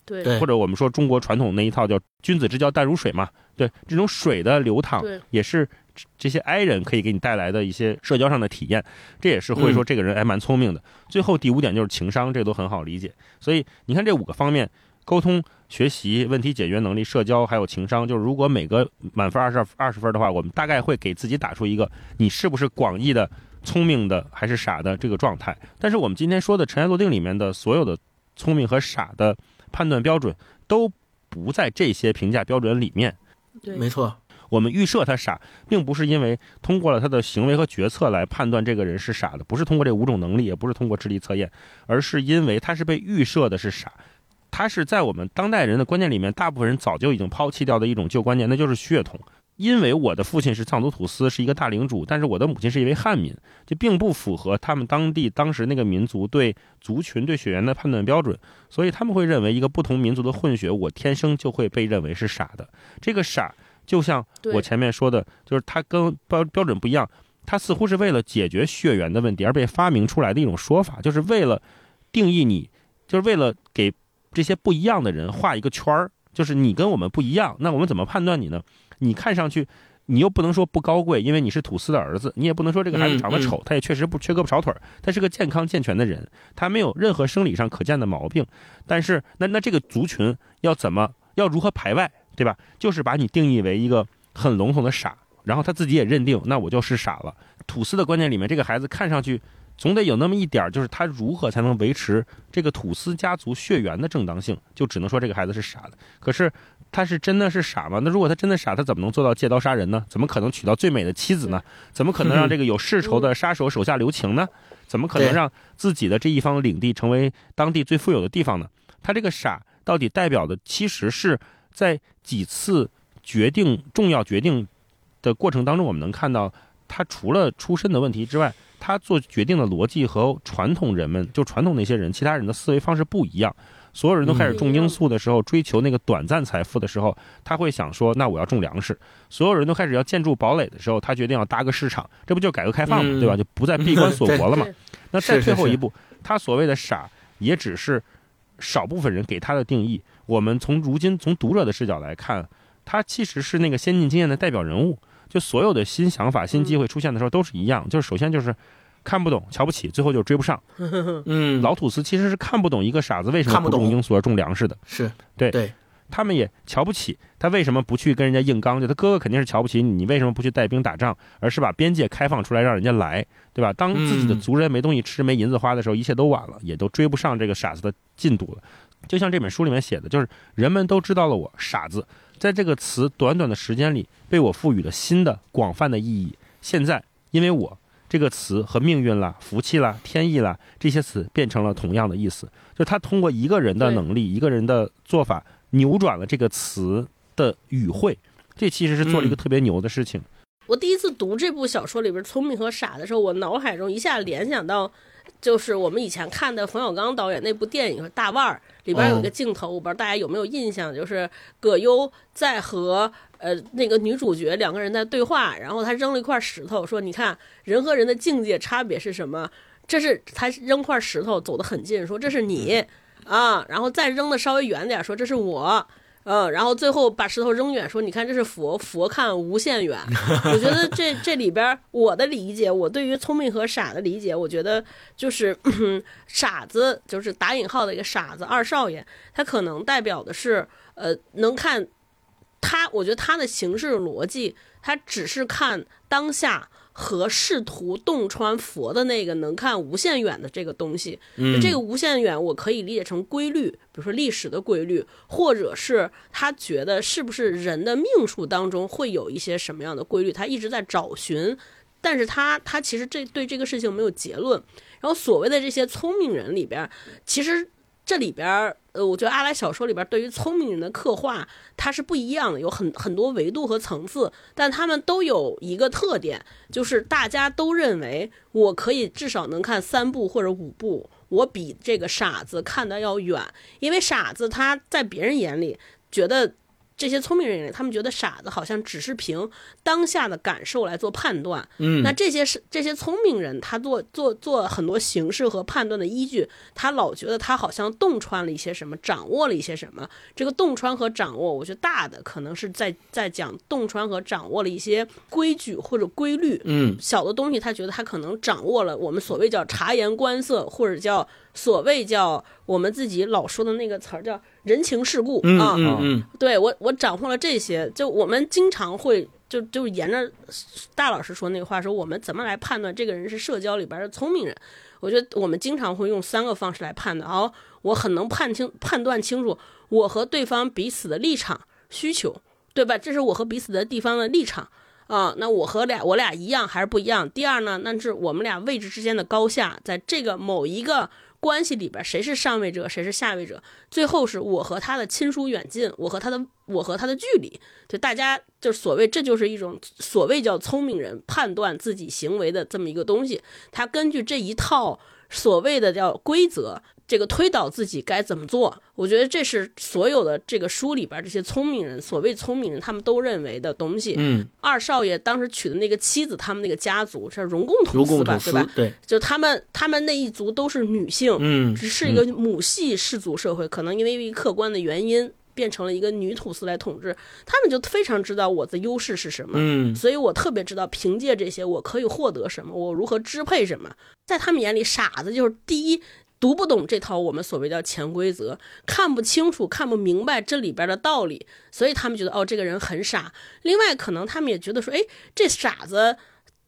对，或者我们说中国传统那一套叫“君子之交淡如水”嘛，对，这种水的流淌，也是这些 I 人可以给你带来的一些社交上的体验。这也是会说这个人还蛮聪明的。最后第五点就是情商，这都很好理解。所以你看这五个方面，沟通。学习、问题解决能力、社交还有情商，就是如果每个满分二十二十分的话，我们大概会给自己打出一个你是不是广义的聪明的还是傻的这个状态。但是我们今天说的尘埃落定里面的所有的聪明和傻的判断标准都不在这些评价标准里面。对，没错。我们预设他傻，并不是因为通过了他的行为和决策来判断这个人是傻的，不是通过这五种能力，也不是通过智力测验，而是因为他是被预设的是傻。他是在我们当代人的观念里面，大部分人早就已经抛弃掉的一种旧观念，那就是血统。因为我的父亲是藏族土司，是一个大领主，但是我的母亲是一位汉民，就并不符合他们当地当时那个民族对族群、对血缘的判断标准，所以他们会认为一个不同民族的混血，我天生就会被认为是傻的。这个傻，就像我前面说的，就是它跟标标准不一样，它似乎是为了解决血缘的问题而被发明出来的一种说法，就是为了定义你，就是为了给这些不一样的人画一个圈儿，就是你跟我们不一样，那我们怎么判断你呢？你看上去，你又不能说不高贵，因为你是土司的儿子；你也不能说这个孩子长得丑，他也确实不缺胳膊少腿儿他是个健康健全的人，他没有任何生理上可见的毛病。但是，那那这个族群要怎么要如何排外，对吧？就是把你定义为一个很笼统的傻，然后他自己也认定，那我就是傻了。土司的观念里面，这个孩子看上去总得有那么一点，就是他如何才能维持这个土司家族血缘的正当性，就只能说这个孩子是傻的。可是。他是真的是傻吗？那如果他真的傻，他怎么能做到借刀杀人呢？怎么可能娶到最美的妻子呢？怎么可能让这个有世仇的杀手手下留情呢？怎么可能让自己的这一方领地成为当地最富有的地方呢？他这个傻到底代表的，其实是在几次决定重要决定的过程当中，我们能看到他除了出身的问题之外，他做决定的逻辑和传统人们就传统那些人其他人的思维方式不一样。所有人都开始种罂粟的时候，追求那个短暂财富的时候，他会想说：“那我要种粮食。”所有人都开始要建筑堡垒的时候，他决定要搭个市场。这不就改革开放嘛，对吧？就不再闭关锁国了嘛。那再退后一步，他所谓的傻，也只是少部分人给他的定义。我们从如今从读者的视角来看，他其实是那个先进经验的代表人物。就所有的新想法、新机会出现的时候，都是一样。就是首先就是。看不懂，瞧不起，最后就追不上。嗯，老土司其实是看不懂一个傻子为什么不种罂粟而种粮食的。是对，对他们也瞧不起他为什么不去跟人家硬刚？就他哥哥肯定是瞧不起你，你为什么不去带兵打仗，而是把边界开放出来让人家来，对吧？当自己的族人没东西吃、没银子花的时候，一切都晚了，也都追不上这个傻子的进度了。就像这本书里面写的，就是人们都知道了我傻子，在这个词短短的时间里被我赋予了新的广泛的意义。现在因为我。这个词和命运啦、福气啦、天意啦这些词变成了同样的意思，就他通过一个人的能力、一个人的做法扭转了这个词的语汇，这其实是做了一个特别牛的事情。我第一次读这部小说里边“聪明和傻”的时候，我脑海中一下联想到，就是我们以前看的冯小刚导演那部电影《大腕儿》里边有一个镜头，我不知道大家有没有印象，就是葛优在和。呃，那个女主角两个人在对话，然后他扔了一块石头，说：“你看人和人的境界差别是什么？这是他扔块石头走得很近，说这是你啊，然后再扔的稍微远点，说这是我，嗯，然后最后把石头扔远，说你看这是佛，佛看无限远。我觉得这这里边我的理解，我对于聪明和傻的理解，我觉得就是 傻子就是打引号的一个傻子二少爷，他可能代表的是呃能看。”他，我觉得他的形式逻辑，他只是看当下和试图洞穿佛的那个能看无限远的这个东西。嗯，这个无限远，我可以理解成规律，比如说历史的规律，或者是他觉得是不是人的命数当中会有一些什么样的规律，他一直在找寻，但是他他其实这对这个事情没有结论。然后所谓的这些聪明人里边，其实。这里边儿，呃，我觉得阿来小说里边对于聪明人的刻画，它是不一样的，有很很多维度和层次，但他们都有一个特点，就是大家都认为我可以至少能看三部或者五部，我比这个傻子看的要远，因为傻子他在别人眼里觉得。这些聪明人，他们觉得傻子好像只是凭当下的感受来做判断。嗯，那这些是这些聪明人，他做做做很多形式和判断的依据，他老觉得他好像洞穿了一些什么，掌握了一些什么。这个洞穿和掌握，我觉得大的可能是在在讲洞穿和掌握了一些规矩或者规律。嗯，小的东西，他觉得他可能掌握了我们所谓叫察言观色，或者叫。所谓叫我们自己老说的那个词儿叫人情世故啊，嗯嗯，对我我掌握了这些，就我们经常会就就沿着大老师说那个话说，我们怎么来判断这个人是社交里边的聪明人？我觉得我们经常会用三个方式来判断。哦，我很能判清判断清楚我和对方彼此的立场、需求、对吧？这是我和彼此的地方的立场啊。那我和俩我俩一样还是不一样？第二呢，那是我们俩位置之间的高下，在这个某一个。关系里边谁是上位者，谁是下位者？最后是我和他的亲疏远近，我和他的我和他的距离。就大家就所谓，这就是一种所谓叫聪明人判断自己行为的这么一个东西。他根据这一套所谓的叫规则。这个推导自己该怎么做，我觉得这是所有的这个书里边这些聪明人，所谓聪明人，他们都认为的东西。嗯，二少爷当时娶的那个妻子，他们那个家族是荣共同司吧，对吧？对，就他们他们那一族都是女性，嗯，只是一个母系氏族社会，可能因为客观的原因。变成了一个女土司来统治，他们就非常知道我的优势是什么，嗯，所以我特别知道凭借这些我可以获得什么，我如何支配什么。在他们眼里，傻子就是第一读不懂这套我们所谓叫潜规则，看不清楚、看不明白这里边的道理，所以他们觉得哦，这个人很傻。另外，可能他们也觉得说，哎，这傻子。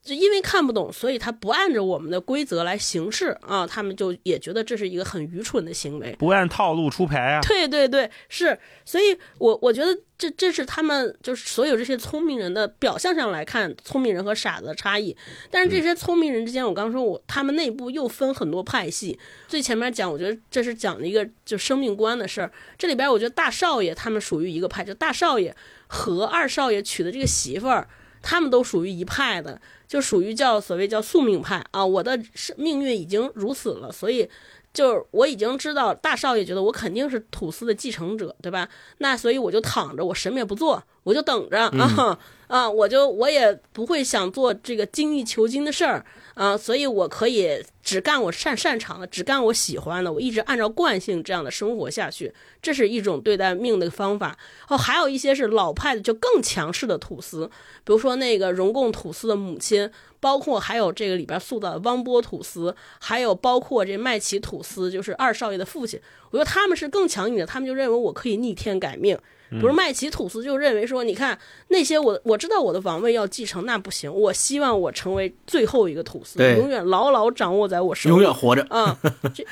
就因为看不懂，所以他不按照我们的规则来行事啊，他们就也觉得这是一个很愚蠢的行为，不按套路出牌啊。对对对，是，所以我我觉得这这是他们就是所有这些聪明人的表象上来看，聪明人和傻子的差异。但是这些聪明人之间，我刚说我他们内部又分很多派系。最前面讲，我觉得这是讲了一个就生命观的事儿。这里边我觉得大少爷他们属于一个派，就大少爷和二少爷娶的这个媳妇儿，他们都属于一派的。就属于叫所谓叫宿命派啊，我的命运已经如此了，所以就是我已经知道大少爷觉得我肯定是土司的继承者，对吧？那所以我就躺着，我什么也不做，我就等着啊啊，我就我也不会想做这个精益求精的事儿。啊，所以我可以只干我擅擅长的，只干我喜欢的，我一直按照惯性这样的生活下去，这是一种对待命的方法。哦，还有一些是老派的，就更强势的土司，比如说那个荣贡土司的母亲，包括还有这个里边塑造的汪波土司，还有包括这麦奇土司，就是二少爷的父亲。我觉得他们是更强硬的，他们就认为我可以逆天改命。比如麦琪吐司就认为说，你看那些我我知道我的王位要继承，那不行，我希望我成为最后一个吐司，永远牢牢掌握在我手里，永远活着啊。这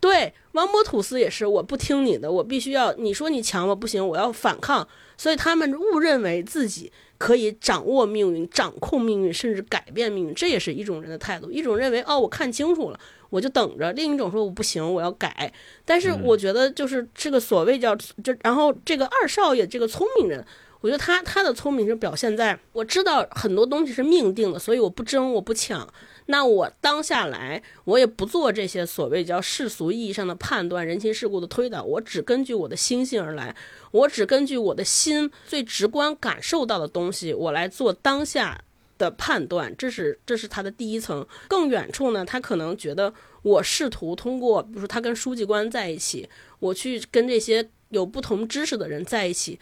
对王勃吐司也是，我不听你的，我必须要你说你强吗？不行，我要反抗。所以他们误认为自己可以掌握命运、掌控命运，甚至改变命运，这也是一种人的态度。一种认为哦，我看清楚了。我就等着，另一种说我不行，我要改。但是我觉得就是这个所谓叫就，然后这个二少爷这个聪明人，我觉得他他的聪明是表现在我知道很多东西是命定的，所以我不争，我不抢。那我当下来，我也不做这些所谓叫世俗意义上的判断、人情世故的推导，我只根据我的心性而来，我只根据我的心最直观感受到的东西，我来做当下。的判断，这是这是他的第一层。更远处呢，他可能觉得我试图通过，比如说他跟书记官在一起，我去跟这些有不同知识的人在一起，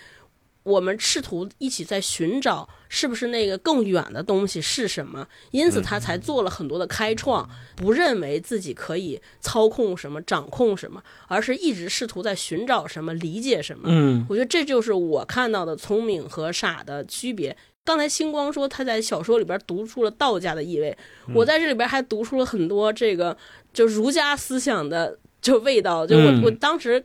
我们试图一起在寻找是不是那个更远的东西是什么。因此他才做了很多的开创，不认为自己可以操控什么、掌控什么，而是一直试图在寻找什么、理解什么。嗯，我觉得这就是我看到的聪明和傻的区别。刚才星光说他在小说里边读出了道家的意味，我在这里边还读出了很多这个就儒家思想的就味道。就我我当时，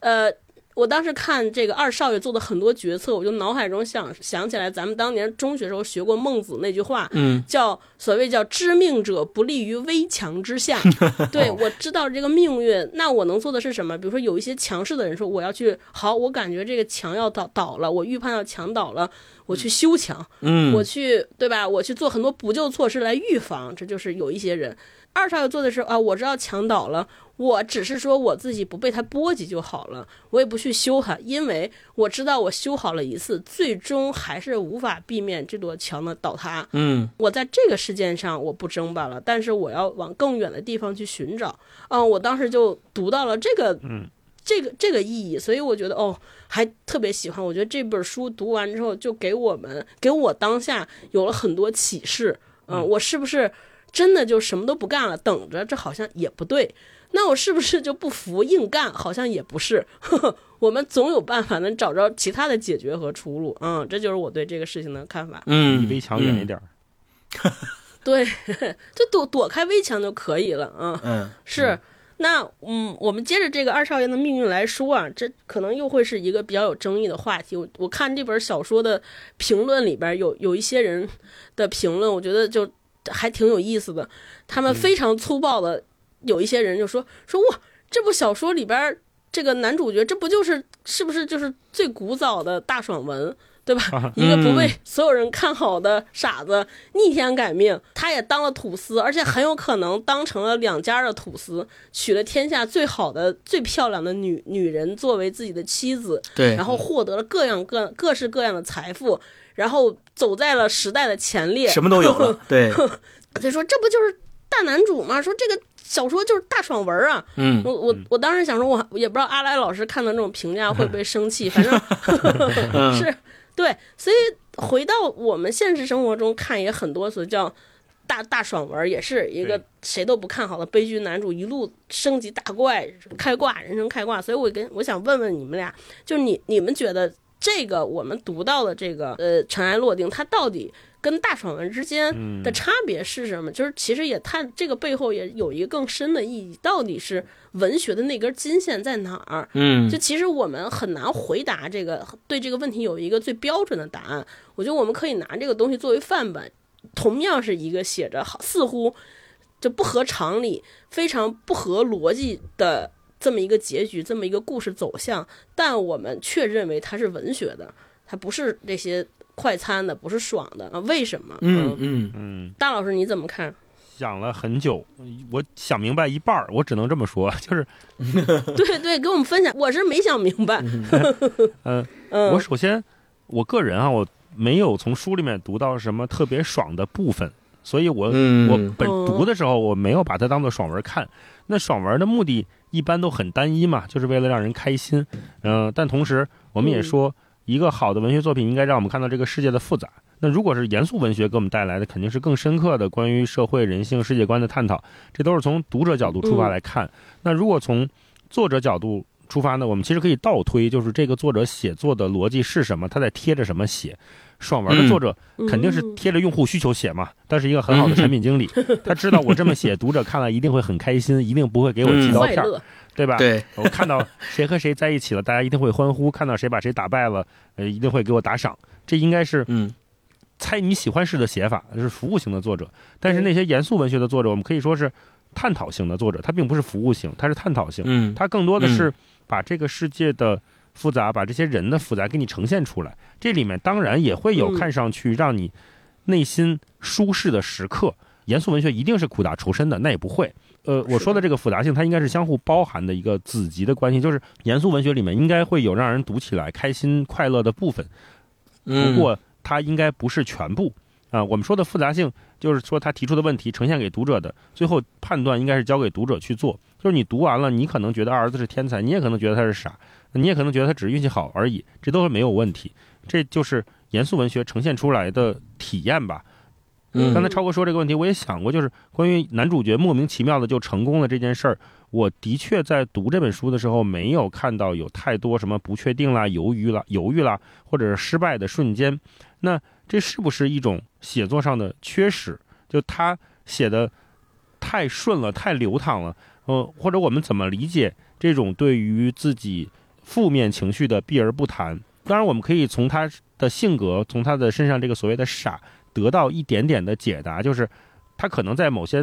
呃，我当时看这个二少爷做的很多决策，我就脑海中想想起来咱们当年中学时候学过孟子那句话，嗯，叫所谓叫知命者不立于危墙之下。对我知道这个命运，那我能做的是什么？比如说有一些强势的人说我要去好，我感觉这个墙要倒倒了，我预判要墙倒了。我去修墙，嗯，我去，对吧？我去做很多补救措施来预防，这就是有一些人。二少爷做的是啊，我知道墙倒了，我只是说我自己不被他波及就好了，我也不去修它，因为我知道我修好了一次，最终还是无法避免这座墙的倒塌。嗯，我在这个事件上我不争吧了，但是我要往更远的地方去寻找。嗯，我当时就读到了这个，嗯，这个这个意义，所以我觉得哦。还特别喜欢，我觉得这本书读完之后，就给我们给我当下有了很多启示。嗯，我是不是真的就什么都不干了，等着？这好像也不对。那我是不是就不服硬干？好像也不是。我们总有办法能找着其他的解决和出路。嗯，这就是我对这个事情的看法。嗯，离围墙远一点。对，就躲躲开围墙就可以了。嗯嗯，是。那嗯，我们接着这个二少爷的命运来说啊，这可能又会是一个比较有争议的话题。我我看这本小说的评论里边有有一些人的评论，我觉得就还挺有意思的。他们非常粗暴的，有一些人就说说哇，这部小说里边这个男主角，这不就是是不是就是最古早的大爽文？对吧？一个不被所有人看好的傻子逆天改命，他也当了土司，而且很有可能当成了两家的土司，娶了天下最好的、最漂亮的女女人作为自己的妻子，对，然后获得了各样各各式各样的财富，然后走在了时代的前列，什么都有了。对，就说这不就是大男主吗？说这个小说就是大爽文啊。嗯，我我我当时想说，我也不知道阿来老师看到这种评价会不会生气，反正 是。对，所以回到我们现实生活中看，也很多所叫大大爽文，也是一个谁都不看好的悲剧男主，一路升级大怪开挂，人生开挂。所以我跟我想问问你们俩，就是你你们觉得这个我们读到的这个呃尘埃落定，它到底？跟大爽文之间的差别是什么？就是其实也探这个背后也有一个更深的意义，到底是文学的那根金线在哪儿？嗯，就其实我们很难回答这个对这个问题有一个最标准的答案。我觉得我们可以拿这个东西作为范本，同样是一个写着好似乎就不合常理、非常不合逻辑的这么一个结局，这么一个故事走向，但我们却认为它是文学的，它不是这些。快餐的不是爽的啊？为什么？嗯嗯嗯，大老师你怎么看？想了很久，我想明白一半儿，我只能这么说，就是，对对，给我们分享。我是没想明白。嗯嗯，我首先，我个人啊，我没有从书里面读到什么特别爽的部分，所以我我本读的时候，我没有把它当做爽文看。那爽文的目的一般都很单一嘛，就是为了让人开心。嗯，但同时我们也说。一个好的文学作品应该让我们看到这个世界的复杂。那如果是严肃文学给我们带来的，肯定是更深刻的关于社会、人性、世界观的探讨。这都是从读者角度出发来看。那如果从作者角度出发呢？我们其实可以倒推，就是这个作者写作的逻辑是什么？他在贴着什么写？爽文的作者肯定是贴着用户需求写嘛。但是一个很好的产品经理，他知道我这么写，读者看了一定会很开心，一定不会给我寄刀片。对吧？对，我看到谁和谁在一起了，大家一定会欢呼；看到谁把谁打败了，呃，一定会给我打赏。这应该是嗯，猜你喜欢式的写法，是服务型的作者。但是那些严肃文学的作者，我们可以说是探讨型的作者，他并不是服务型，他是探讨型。嗯，他更多的是把这个世界的复杂，把这些人的复杂给你呈现出来。这里面当然也会有看上去让你内心舒适的时刻。严肃文学一定是苦大仇深的，那也不会。呃，我说的这个复杂性，它应该是相互包含的一个子集的关系。就是严肃文学里面应该会有让人读起来开心快乐的部分，不过它应该不是全部啊。我们说的复杂性，就是说他提出的问题呈现给读者的，最后判断应该是交给读者去做。就是你读完了，你可能觉得二儿子是天才，你也可能觉得他是傻，你也可能觉得他只是运气好而已，这都是没有问题。这就是严肃文学呈现出来的体验吧。刚才超哥说这个问题，我也想过，就是关于男主角莫名其妙的就成功了这件事儿，我的确在读这本书的时候没有看到有太多什么不确定啦、犹豫啦、犹豫啦，或者是失败的瞬间。那这是不是一种写作上的缺失？就他写的太顺了、太流淌了，呃，或者我们怎么理解这种对于自己负面情绪的避而不谈？当然，我们可以从他的性格，从他的身上这个所谓的傻。得到一点点的解答，就是他可能在某些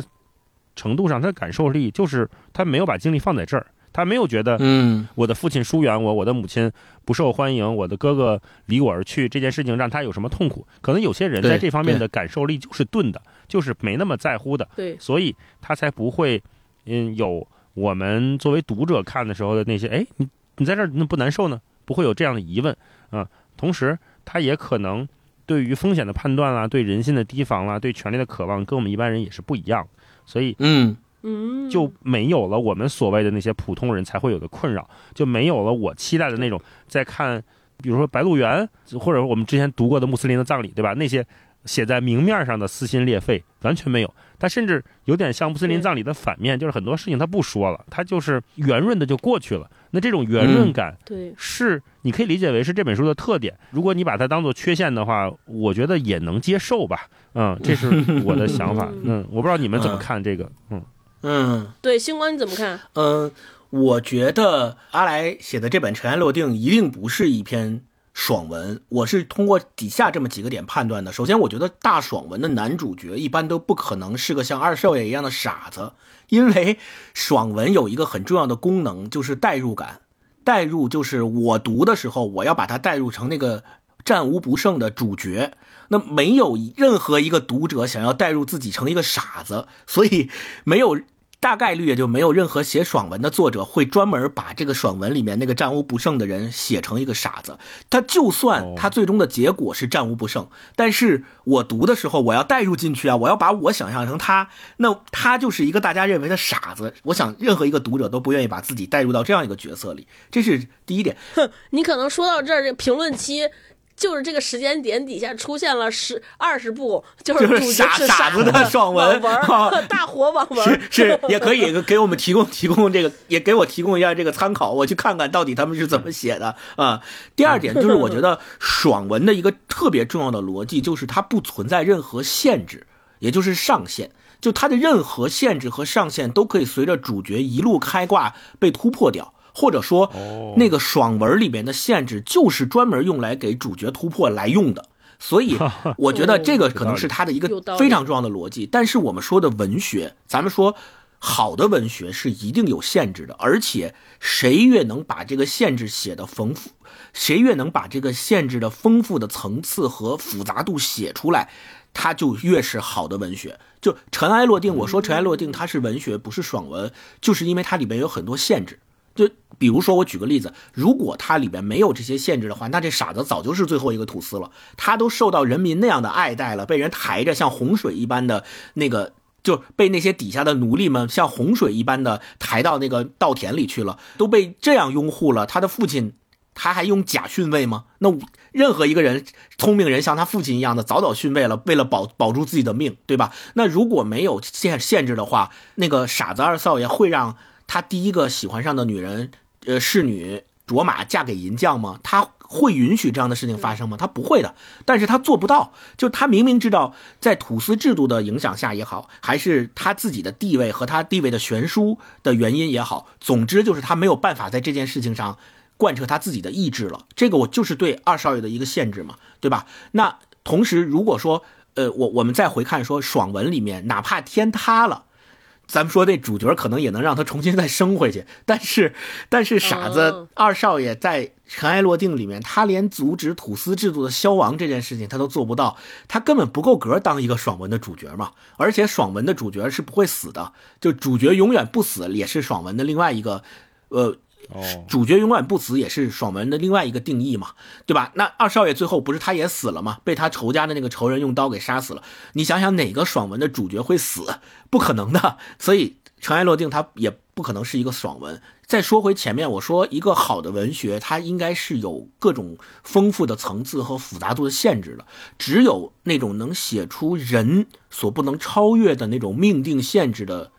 程度上，他的感受力就是他没有把精力放在这儿，他没有觉得，嗯，我的父亲疏远我，我的母亲不受欢迎，我的哥哥离我而去，这件事情让他有什么痛苦？可能有些人在这方面的感受力就是钝的，就是没那么在乎的，对，所以他才不会，嗯，有我们作为读者看的时候的那些，哎，你你在这儿那不难受呢？不会有这样的疑问啊。同时，他也可能。对于风险的判断啦，对人性的提防啦，对权力的渴望，跟我们一般人也是不一样，所以，嗯嗯，就没有了我们所谓的那些普通人才会有的困扰，就没有了我期待的那种在看，比如说《白鹿原》或者我们之前读过的穆斯林的葬礼，对吧？那些写在明面上的撕心裂肺，完全没有。他甚至有点像穆斯林葬礼的反面，就是很多事情他不说了，他就是圆润的就过去了。那这种圆润感，对，是你可以理解为是这本书的特点。如果你把它当做缺陷的话，我觉得也能接受吧。嗯，这是我的想法。嗯，我不知道你们怎么看这个。嗯嗯，对，星光你怎么看？嗯，我觉得阿来写的这本《尘埃落定》一定不是一篇爽文。我是通过底下这么几个点判断的。首先，我觉得大爽文的男主角一般都不可能是个像二少爷一样的傻子，因为爽文有一个很重要的功能，就是代入感。代入就是我读的时候，我要把它代入成那个战无不胜的主角。那没有任何一个读者想要代入自己成一个傻子，所以没有。大概率也就没有任何写爽文的作者会专门把这个爽文里面那个战无不胜的人写成一个傻子。他就算他最终的结果是战无不胜，但是我读的时候我要带入进去啊，我要把我想象成他，那他就是一个大家认为的傻子。我想任何一个读者都不愿意把自己带入到这样一个角色里，这是第一点。哼，你可能说到这儿，这评论期。就是这个时间点底下出现了十二十部，就是主角是傻子的爽文，大火网文是是 也可以给我们提供提供这个，也给我提供一下这个参考，我去看看到底他们是怎么写的啊。第二点就是我觉得爽文的一个特别重要的逻辑就是它不存在任何限制，也就是上限，就它的任何限制和上限都可以随着主角一路开挂被突破掉。或者说，那个爽文里面的限制就是专门用来给主角突破来用的，所以 我觉得这个可能是他的一个 非常重要的逻辑。但是我们说的文学，咱们说好的文学是一定有限制的，而且谁越能把这个限制写的丰富，谁越能把这个限制的丰富的层次和复杂度写出来，它就越是好的文学。就尘埃落定，我说尘埃落定它是文学，不是爽文，就是因为它里面有很多限制。就比如说，我举个例子，如果它里边没有这些限制的话，那这傻子早就是最后一个吐司了。他都受到人民那样的爱戴了，被人抬着像洪水一般的那个，就被那些底下的奴隶们像洪水一般的抬到那个稻田里去了，都被这样拥护了。他的父亲，他还用假逊位吗？那任何一个人，聪明人像他父亲一样的，早早逊位了，为了保保住自己的命，对吧？那如果没有限限制的话，那个傻子二少爷会让。他第一个喜欢上的女人，呃，侍女卓玛嫁给银匠吗？他会允许这样的事情发生吗？他不会的，但是他做不到。就他明明知道，在土司制度的影响下也好，还是他自己的地位和他地位的悬殊的原因也好，总之就是他没有办法在这件事情上贯彻他自己的意志了。这个我就是对二少爷的一个限制嘛，对吧？那同时，如果说，呃，我我们再回看说爽文里面，哪怕天塌了。咱们说那主角可能也能让他重新再生回去，但是，但是傻子二少爷在《尘埃落定》里面，他连阻止土司制度的消亡这件事情他都做不到，他根本不够格当一个爽文的主角嘛。而且爽文的主角是不会死的，就主角永远不死也是爽文的另外一个，呃。主角永远不死也是爽文的另外一个定义嘛，对吧？那二少爷最后不是他也死了吗？被他仇家的那个仇人用刀给杀死了。你想想哪个爽文的主角会死？不可能的。所以尘埃落定它也不可能是一个爽文。再说回前面，我说一个好的文学，它应该是有各种丰富的层次和复杂度的限制的。只有那种能写出人所不能超越的那种命定限制的。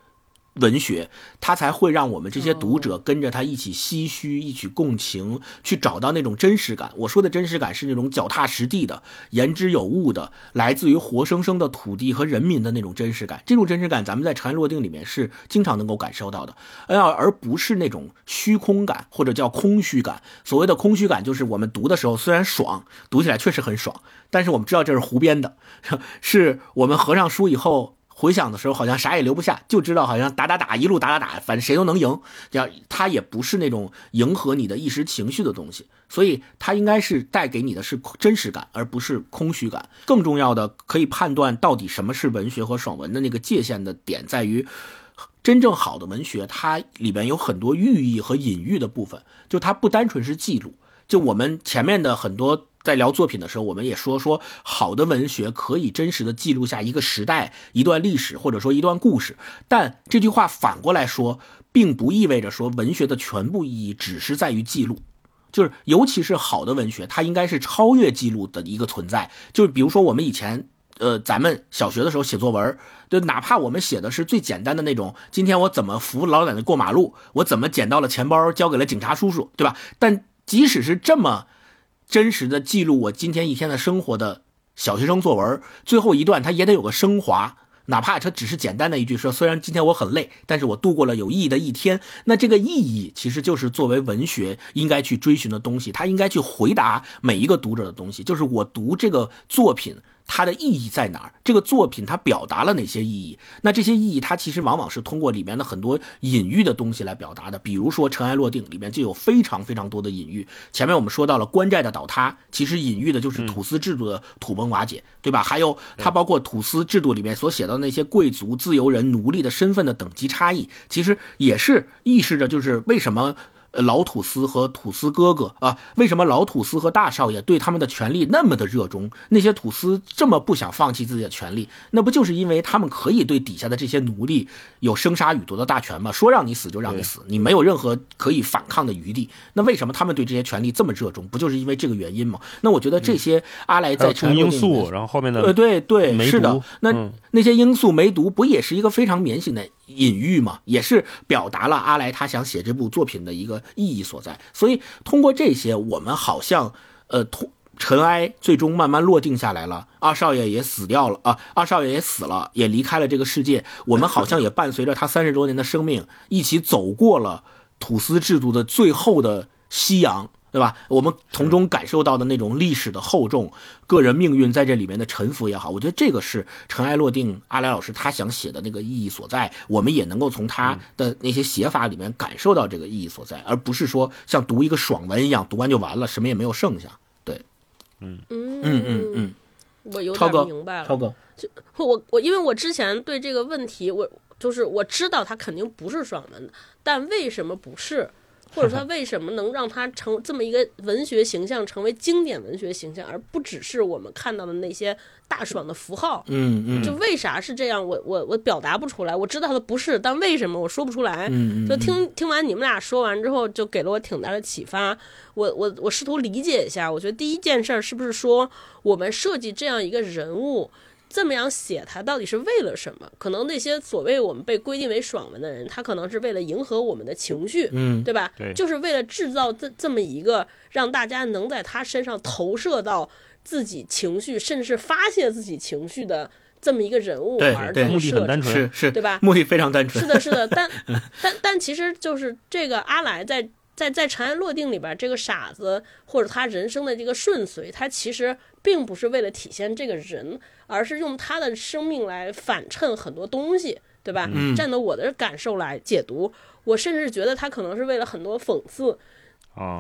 文学，它才会让我们这些读者跟着他一起唏嘘，一起共情，去找到那种真实感。我说的真实感是那种脚踏实地的、言之有物的，来自于活生生的土地和人民的那种真实感。这种真实感，咱们在《尘埃落定》里面是经常能够感受到的，而而不是那种虚空感或者叫空虚感。所谓的空虚感，就是我们读的时候虽然爽，读起来确实很爽，但是我们知道这是胡编的，是我们合上书以后。回想的时候，好像啥也留不下，就知道好像打打打，一路打打打，反正谁都能赢。这样，它也不是那种迎合你的一时情绪的东西，所以它应该是带给你的是真实感，而不是空虚感。更重要的，可以判断到底什么是文学和爽文的那个界限的点，在于真正好的文学，它里边有很多寓意和隐喻的部分，就它不单纯是记录。就我们前面的很多。在聊作品的时候，我们也说说好的文学可以真实的记录下一个时代、一段历史，或者说一段故事。但这句话反过来说，并不意味着说文学的全部意义只是在于记录。就是尤其是好的文学，它应该是超越记录的一个存在。就是比如说我们以前，呃，咱们小学的时候写作文，就哪怕我们写的是最简单的那种，今天我怎么扶老奶奶过马路，我怎么捡到了钱包交给了警察叔叔，对吧？但即使是这么。真实的记录我今天一天的生活的小学生作文，最后一段他也得有个升华，哪怕他只是简单的一句说，虽然今天我很累，但是我度过了有意义的一天。那这个意义其实就是作为文学应该去追寻的东西，他应该去回答每一个读者的东西，就是我读这个作品。它的意义在哪儿？这个作品它表达了哪些意义？那这些意义它其实往往是通过里面的很多隐喻的东西来表达的。比如说《尘埃落定》里面就有非常非常多的隐喻。前面我们说到了官寨的倒塌，其实隐喻的就是土司制度的土崩瓦解，对吧？还有它包括土司制度里面所写到那些贵族、自由人、奴隶的身份的等级差异，其实也是意示着就是为什么。老土司和土司哥哥啊，为什么老土司和大少爷对他们的权利那么的热衷？那些土司这么不想放弃自己的权利，那不就是因为他们可以对底下的这些奴隶有生杀予夺的大权吗？说让你死就让你死，你没有任何可以反抗的余地。那为什么他们对这些权利这么热衷？不就是因为这个原因吗？那我觉得这些阿来在成因素，然后后面的呃，对对，是的，那那些罂粟梅毒不也是一个非常明显的？隐喻嘛，也是表达了阿来他想写这部作品的一个意义所在。所以通过这些，我们好像，呃，尘埃最终慢慢落定下来了。二少爷也死掉了啊，二少爷也死了，也离开了这个世界。我们好像也伴随着他三十多年的生命，一起走过了土司制度的最后的夕阳。对吧？我们从中感受到的那种历史的厚重，个人命运在这里面的沉浮也好，我觉得这个是尘埃落定。阿来老师他想写的那个意义所在，我们也能够从他的那些写法里面感受到这个意义所在，而不是说像读一个爽文一样，读完就完了，什么也没有剩下。对，嗯嗯嗯嗯，我有点明白了。超哥，就我我因为我之前对这个问题，我就是我知道他肯定不是爽文的，但为什么不是？或者他为什么能让他成这么一个文学形象，成为经典文学形象，而不只是我们看到的那些大爽的符号？嗯嗯，就为啥是这样？我我我表达不出来。我知道他不是，但为什么我说不出来？嗯就听听完你们俩说完之后，就给了我挺大的启发。我我我试图理解一下。我觉得第一件事儿是不是说我们设计这样一个人物？这么样写，他到底是为了什么？可能那些所谓我们被规定为爽文的人，他可能是为了迎合我们的情绪，嗯，对吧？对，就是为了制造这这么一个让大家能在他身上投射到自己情绪，甚至是发泄自己情绪的这么一个人物，而目的很单纯，是是，对吧？目的非常单纯，是的，是的。但但但其实就是这个阿来在。在在尘埃落定里边，这个傻子或者他人生的这个顺遂，他其实并不是为了体现这个人，而是用他的生命来反衬很多东西，对吧？站到我的感受来解读，我甚至觉得他可能是为了很多讽刺，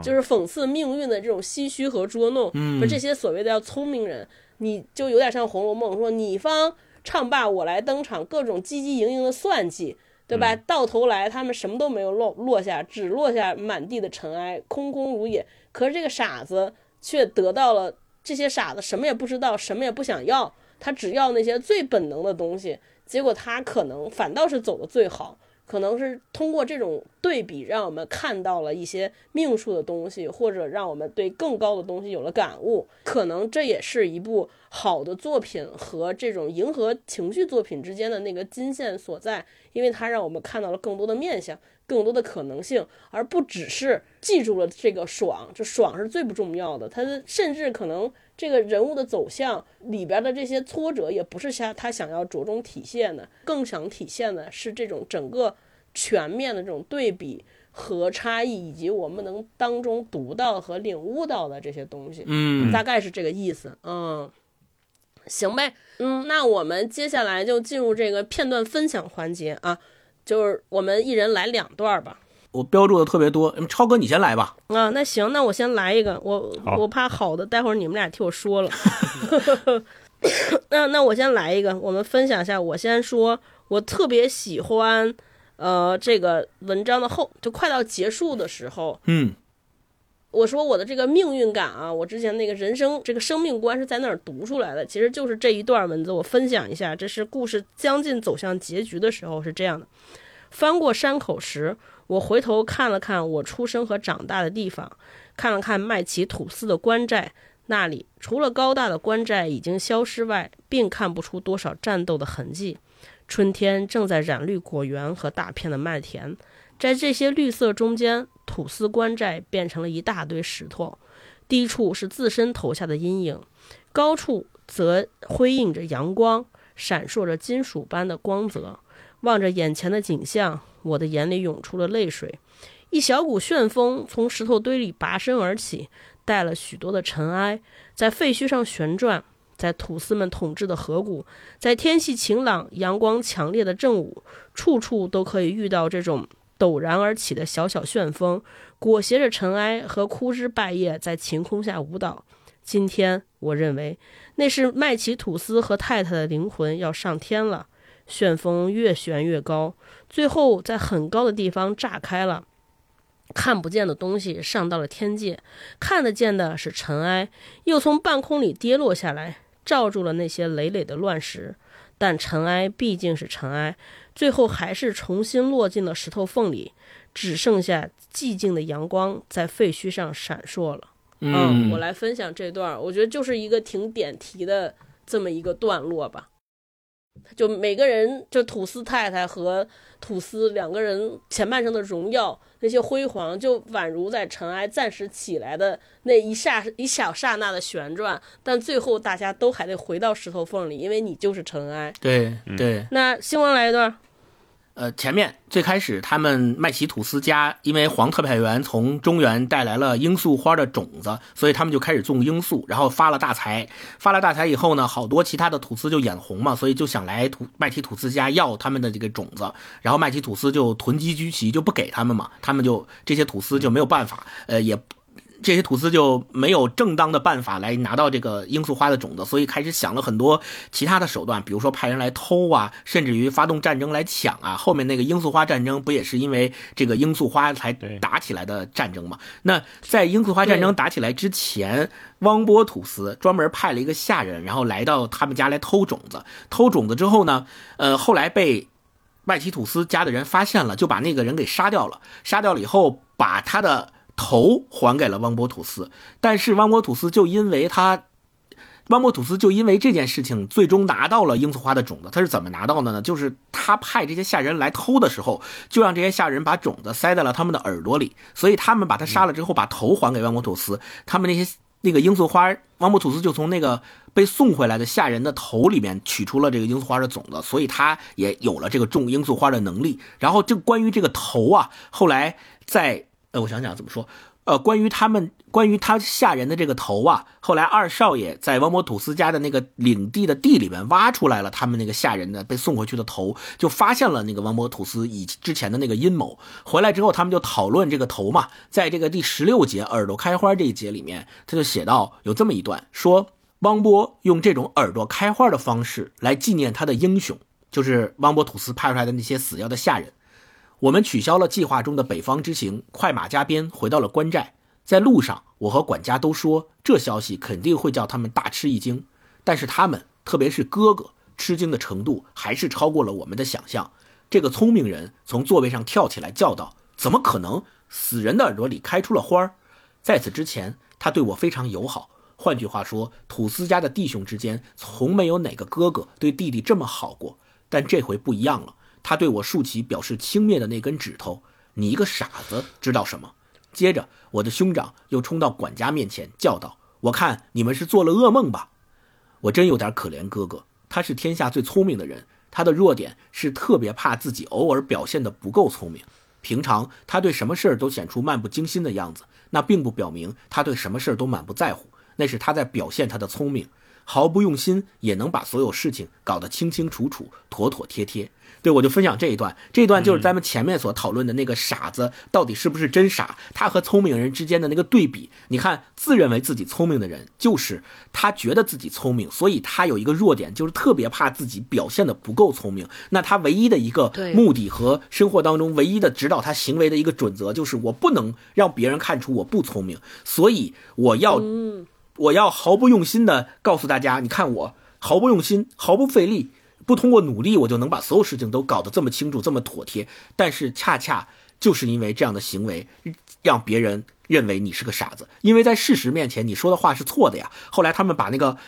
就是讽刺命运的这种唏嘘和捉弄。说这些所谓的要聪明人，你就有点像《红楼梦》，说你方唱罢我来登场，各种汲汲营营的算计。对吧？到头来他们什么都没有落落下，只落下满地的尘埃，空空如也。可是这个傻子却得到了这些傻子什么也不知道，什么也不想要，他只要那些最本能的东西。结果他可能反倒是走的最好。可能是通过这种对比，让我们看到了一些命数的东西，或者让我们对更高的东西有了感悟。可能这也是一部好的作品和这种迎合情绪作品之间的那个金线所在，因为它让我们看到了更多的面相，更多的可能性，而不只是记住了这个爽。这爽是最不重要的，它甚至可能。这个人物的走向里边的这些挫折，也不是他他想要着重体现的，更想体现的是这种整个全面的这种对比和差异，以及我们能当中读到和领悟到的这些东西。嗯，大概是这个意思。嗯，行呗。嗯，那我们接下来就进入这个片段分享环节啊，就是我们一人来两段吧。我标注的特别多，超哥你先来吧。啊，那行，那我先来一个，我我怕好的，待会儿你们俩替我说了。那那我先来一个，我们分享一下。我先说，我特别喜欢，呃，这个文章的后，就快到结束的时候，嗯，我说我的这个命运感啊，我之前那个人生这个生命观是在那儿读出来的？其实就是这一段文字，我分享一下。这是故事将近走向结局的时候是这样的：翻过山口时。我回头看了看我出生和长大的地方，看了看麦奇土司的官寨，那里除了高大的官寨已经消失外，并看不出多少战斗的痕迹。春天正在染绿果园和大片的麦田，在这些绿色中间，土司官寨变成了一大堆石头，低处是自身投下的阴影，高处则辉映着阳光。闪烁着金属般的光泽。望着眼前的景象，我的眼里涌出了泪水。一小股旋风从石头堆里拔身而起，带了许多的尘埃，在废墟上旋转，在土司们统治的河谷，在天气晴朗、阳光强烈的正午，处处都可以遇到这种陡然而起的小小旋风，裹挟着尘埃和枯枝败叶在晴空下舞蹈。今天，我认为那是麦奇吐司和太太的灵魂要上天了。旋风越旋越高，最后在很高的地方炸开了。看不见的东西上到了天界，看得见的是尘埃，又从半空里跌落下来，罩住了那些累累的乱石。但尘埃毕竟是尘埃，最后还是重新落进了石头缝里，只剩下寂静的阳光在废墟上闪烁了。嗯，我来分享这段，我觉得就是一个挺点题的这么一个段落吧。就每个人，就吐司太太和吐司两个人前半生的荣耀，那些辉煌，就宛如在尘埃暂时起来的那一刹一小刹那的旋转，但最后大家都还得回到石头缝里，因为你就是尘埃。对对。那星光来一段。呃，前面最开始他们麦奇吐司家，因为黄特派员从中原带来了罂粟花的种子，所以他们就开始种罂粟，然后发了大财。发了大财以后呢，好多其他的吐司就眼红嘛，所以就想来土麦奇吐司家要他们的这个种子，然后麦奇吐司就囤积居奇，就不给他们嘛，他们就这些吐司就没有办法，呃，也。这些土司就没有正当的办法来拿到这个罂粟花的种子，所以开始想了很多其他的手段，比如说派人来偷啊，甚至于发动战争来抢啊。后面那个罂粟花战争不也是因为这个罂粟花才打起来的战争吗？那在罂粟花战争打起来之前，汪波土司专门派了一个下人，然后来到他们家来偷种子。偷种子之后呢，呃，后来被麦奇土司家的人发现了，就把那个人给杀掉了。杀掉了以后，把他的。头还给了汪波土司，但是汪波土司就因为他，汪波土司就因为这件事情，最终拿到了罂粟花的种子。他是怎么拿到的呢？就是他派这些下人来偷的时候，就让这些下人把种子塞在了他们的耳朵里，所以他们把他杀了之后，把头还给汪波土司。他们那些那个罂粟花，汪波土司就从那个被送回来的下人的头里面取出了这个罂粟花的种子，所以他也有了这个种罂粟花的能力。然后这关于这个头啊，后来在。呃，我想想怎么说。呃，关于他们，关于他下人的这个头啊，后来二少爷在王博土司家的那个领地的地里面挖出来了，他们那个下人的被送回去的头，就发现了那个王博土司以之前的那个阴谋。回来之后，他们就讨论这个头嘛，在这个第十六节耳朵开花这一节里面，他就写到有这么一段，说汪波用这种耳朵开花的方式来纪念他的英雄，就是汪博土司派出来的那些死掉的下人。我们取消了计划中的北方之行，快马加鞭回到了关寨。在路上，我和管家都说，这消息肯定会叫他们大吃一惊。但是他们，特别是哥哥，吃惊的程度还是超过了我们的想象。这个聪明人从座位上跳起来，叫道：“怎么可能？死人的耳朵里开出了花儿？”在此之前，他对我非常友好。换句话说，土司家的弟兄之间，从没有哪个哥哥对弟弟这么好过。但这回不一样了。他对我竖起表示轻蔑的那根指头，你一个傻子知道什么？接着，我的兄长又冲到管家面前叫道：“我看你们是做了噩梦吧？”我真有点可怜哥哥，他是天下最聪明的人，他的弱点是特别怕自己偶尔表现的不够聪明。平常他对什么事儿都显出漫不经心的样子，那并不表明他对什么事儿都满不在乎，那是他在表现他的聪明，毫不用心也能把所有事情搞得清清楚楚、妥妥帖帖。对，我就分享这一段。这一段就是咱们前面所讨论的那个傻子到底是不是真傻，他和聪明人之间的那个对比。你看，自认为自己聪明的人，就是他觉得自己聪明，所以他有一个弱点，就是特别怕自己表现的不够聪明。那他唯一的一个目的和生活当中唯一的指导他行为的一个准则，就是我不能让别人看出我不聪明，所以我要，我要毫不用心的告诉大家，你看我毫不用心，毫不费力。不通过努力，我就能把所有事情都搞得这么清楚、这么妥帖。但是恰恰就是因为这样的行为，让别人认为你是个傻子。因为在事实面前，你说的话是错的呀。后来他们把那个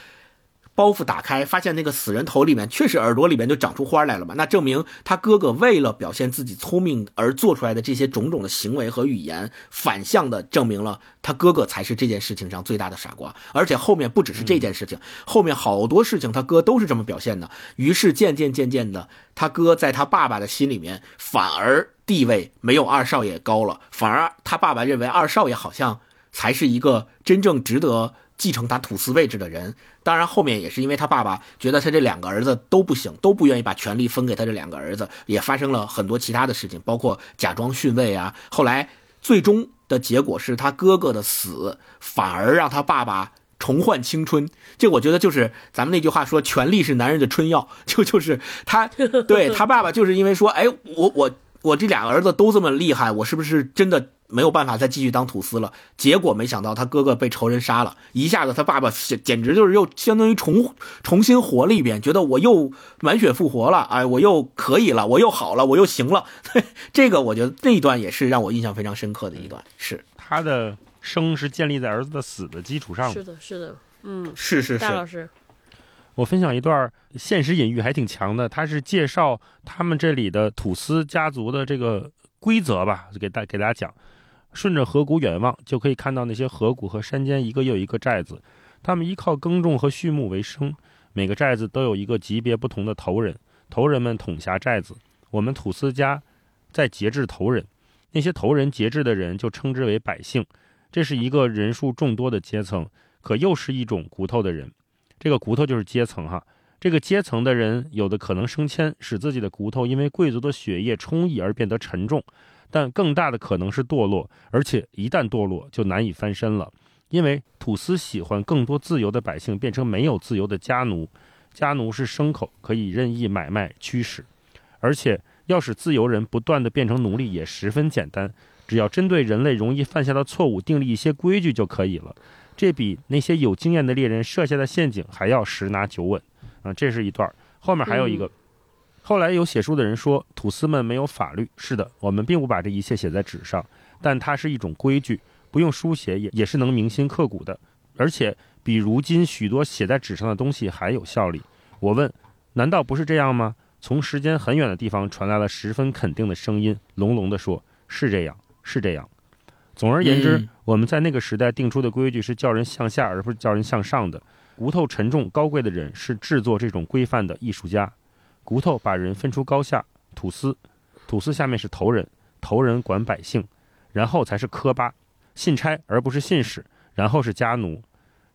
包袱打开，发现那个死人头里面确实耳朵里面就长出花来了嘛？那证明他哥哥为了表现自己聪明而做出来的这些种种的行为和语言，反向的证明了他哥哥才是这件事情上最大的傻瓜。而且后面不只是这件事情，后面好多事情他哥都是这么表现的。于是渐渐渐渐的，他哥在他爸爸的心里面反而地位没有二少爷高了，反而他爸爸认为二少爷好像才是一个真正值得。继承他土司位置的人，当然后面也是因为他爸爸觉得他这两个儿子都不行，都不愿意把权力分给他这两个儿子，也发生了很多其他的事情，包括假装逊位啊。后来最终的结果是他哥哥的死，反而让他爸爸重焕青春。这我觉得就是咱们那句话说，权力是男人的春药，就就是他 对他爸爸就是因为说，哎，我我我这俩儿子都这么厉害，我是不是真的？没有办法再继续当土司了，结果没想到他哥哥被仇人杀了，一下子他爸爸简直就是又相当于重重新活了一遍，觉得我又满血复活了，哎，我又可以了，我又好了，我又行了。这个我觉得那一段也是让我印象非常深刻的一段。是他的生是建立在儿子的死的基础上。是的，是的，嗯，是是是。大老师，我分享一段现实隐喻还挺强的，他是介绍他们这里的土司家族的这个规则吧，给大给大家讲。顺着河谷远望，就可以看到那些河谷和山间一个又一个寨子。他们依靠耕种和畜牧为生。每个寨子都有一个级别不同的头人，头人们统辖寨子。我们土司家在节制头人，那些头人节制的人就称之为百姓。这是一个人数众多的阶层，可又是一种骨头的人。这个骨头就是阶层哈。这个阶层的人有的可能升迁，使自己的骨头因为贵族的血液充溢而变得沉重。但更大的可能是堕落，而且一旦堕落就难以翻身了，因为土司喜欢更多自由的百姓变成没有自由的家奴，家奴是牲口，可以任意买卖驱使，而且要使自由人不断的变成奴隶也十分简单，只要针对人类容易犯下的错误订立一些规矩就可以了，这比那些有经验的猎人设下的陷阱还要十拿九稳啊！这是一段，后面还有一个。后来有写书的人说，土司们没有法律。是的，我们并不把这一切写在纸上，但它是一种规矩，不用书写也也是能铭心刻骨的，而且比如今许多写在纸上的东西还有效力。我问，难道不是这样吗？从时间很远的地方传来了十分肯定的声音，隆隆地说：“是这样，是这样。”总而言之，我们在那个时代定出的规矩是叫人向下，而不是叫人向上的。骨头沉重高贵的人是制作这种规范的艺术家。骨头把人分出高下，土司，土司下面是头人，头人管百姓，然后才是科巴，信差而不是信使，然后是家奴。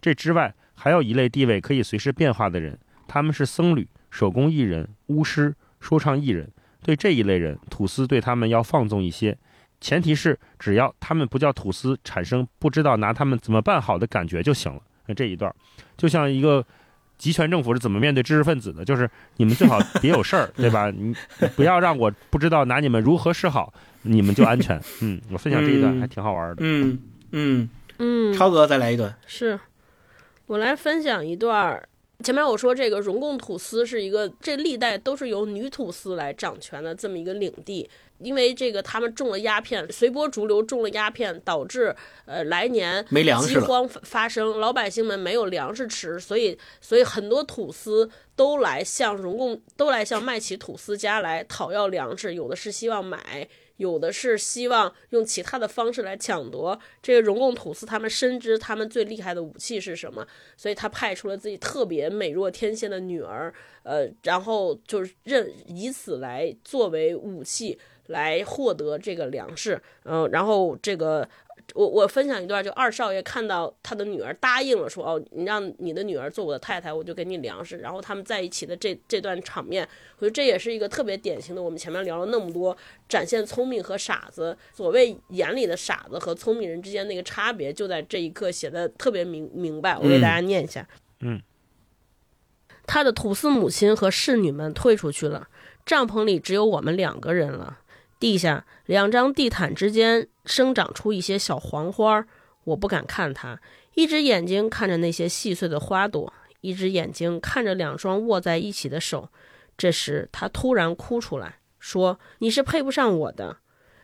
这之外，还有一类地位可以随时变化的人，他们是僧侣、手工艺人、巫师、说唱艺人。对这一类人，土司对他们要放纵一些，前提是只要他们不叫土司产生不知道拿他们怎么办好的感觉就行了。那这一段，就像一个。集权政府是怎么面对知识分子的？就是你们最好别有事儿，对吧？你不要让我不知道拿你们如何是好，你们就安全。嗯，我分享这一段还挺好玩的。嗯嗯嗯，超哥再来一段。是我来分享一段。前面我说这个荣贡土司是一个，这历代都是由女土司来掌权的这么一个领地。因为这个，他们种了鸦片，随波逐流种了鸦片，导致呃来年没粮饥荒发生，老百姓们没有粮食吃，所以 所以很多土司都来向荣共，都来向麦琪土司家来讨要粮食，有的是希望买，有的是希望用其他的方式来抢夺。这个荣共土司他们深知他们最厉害的武器是什么，所以他派出了自己特别美若天仙的女儿，呃，然后就是任以此来作为武器。来获得这个粮食，嗯，然后这个我我分享一段，就二少爷看到他的女儿答应了，说哦，你让你的女儿做我的太太，我就给你粮食。然后他们在一起的这这段场面，我觉得这也是一个特别典型的。我们前面聊了那么多，展现聪明和傻子，所谓眼里的傻子和聪明人之间那个差别，就在这一刻写的特别明明白。我给大家念一下，嗯，他的土司母亲和侍女们退出去了，帐篷里只有我们两个人了。地下两张地毯之间生长出一些小黄花，我不敢看它。一只眼睛看着那些细碎的花朵，一只眼睛看着两双握在一起的手。这时，他突然哭出来，说：“你是配不上我的。”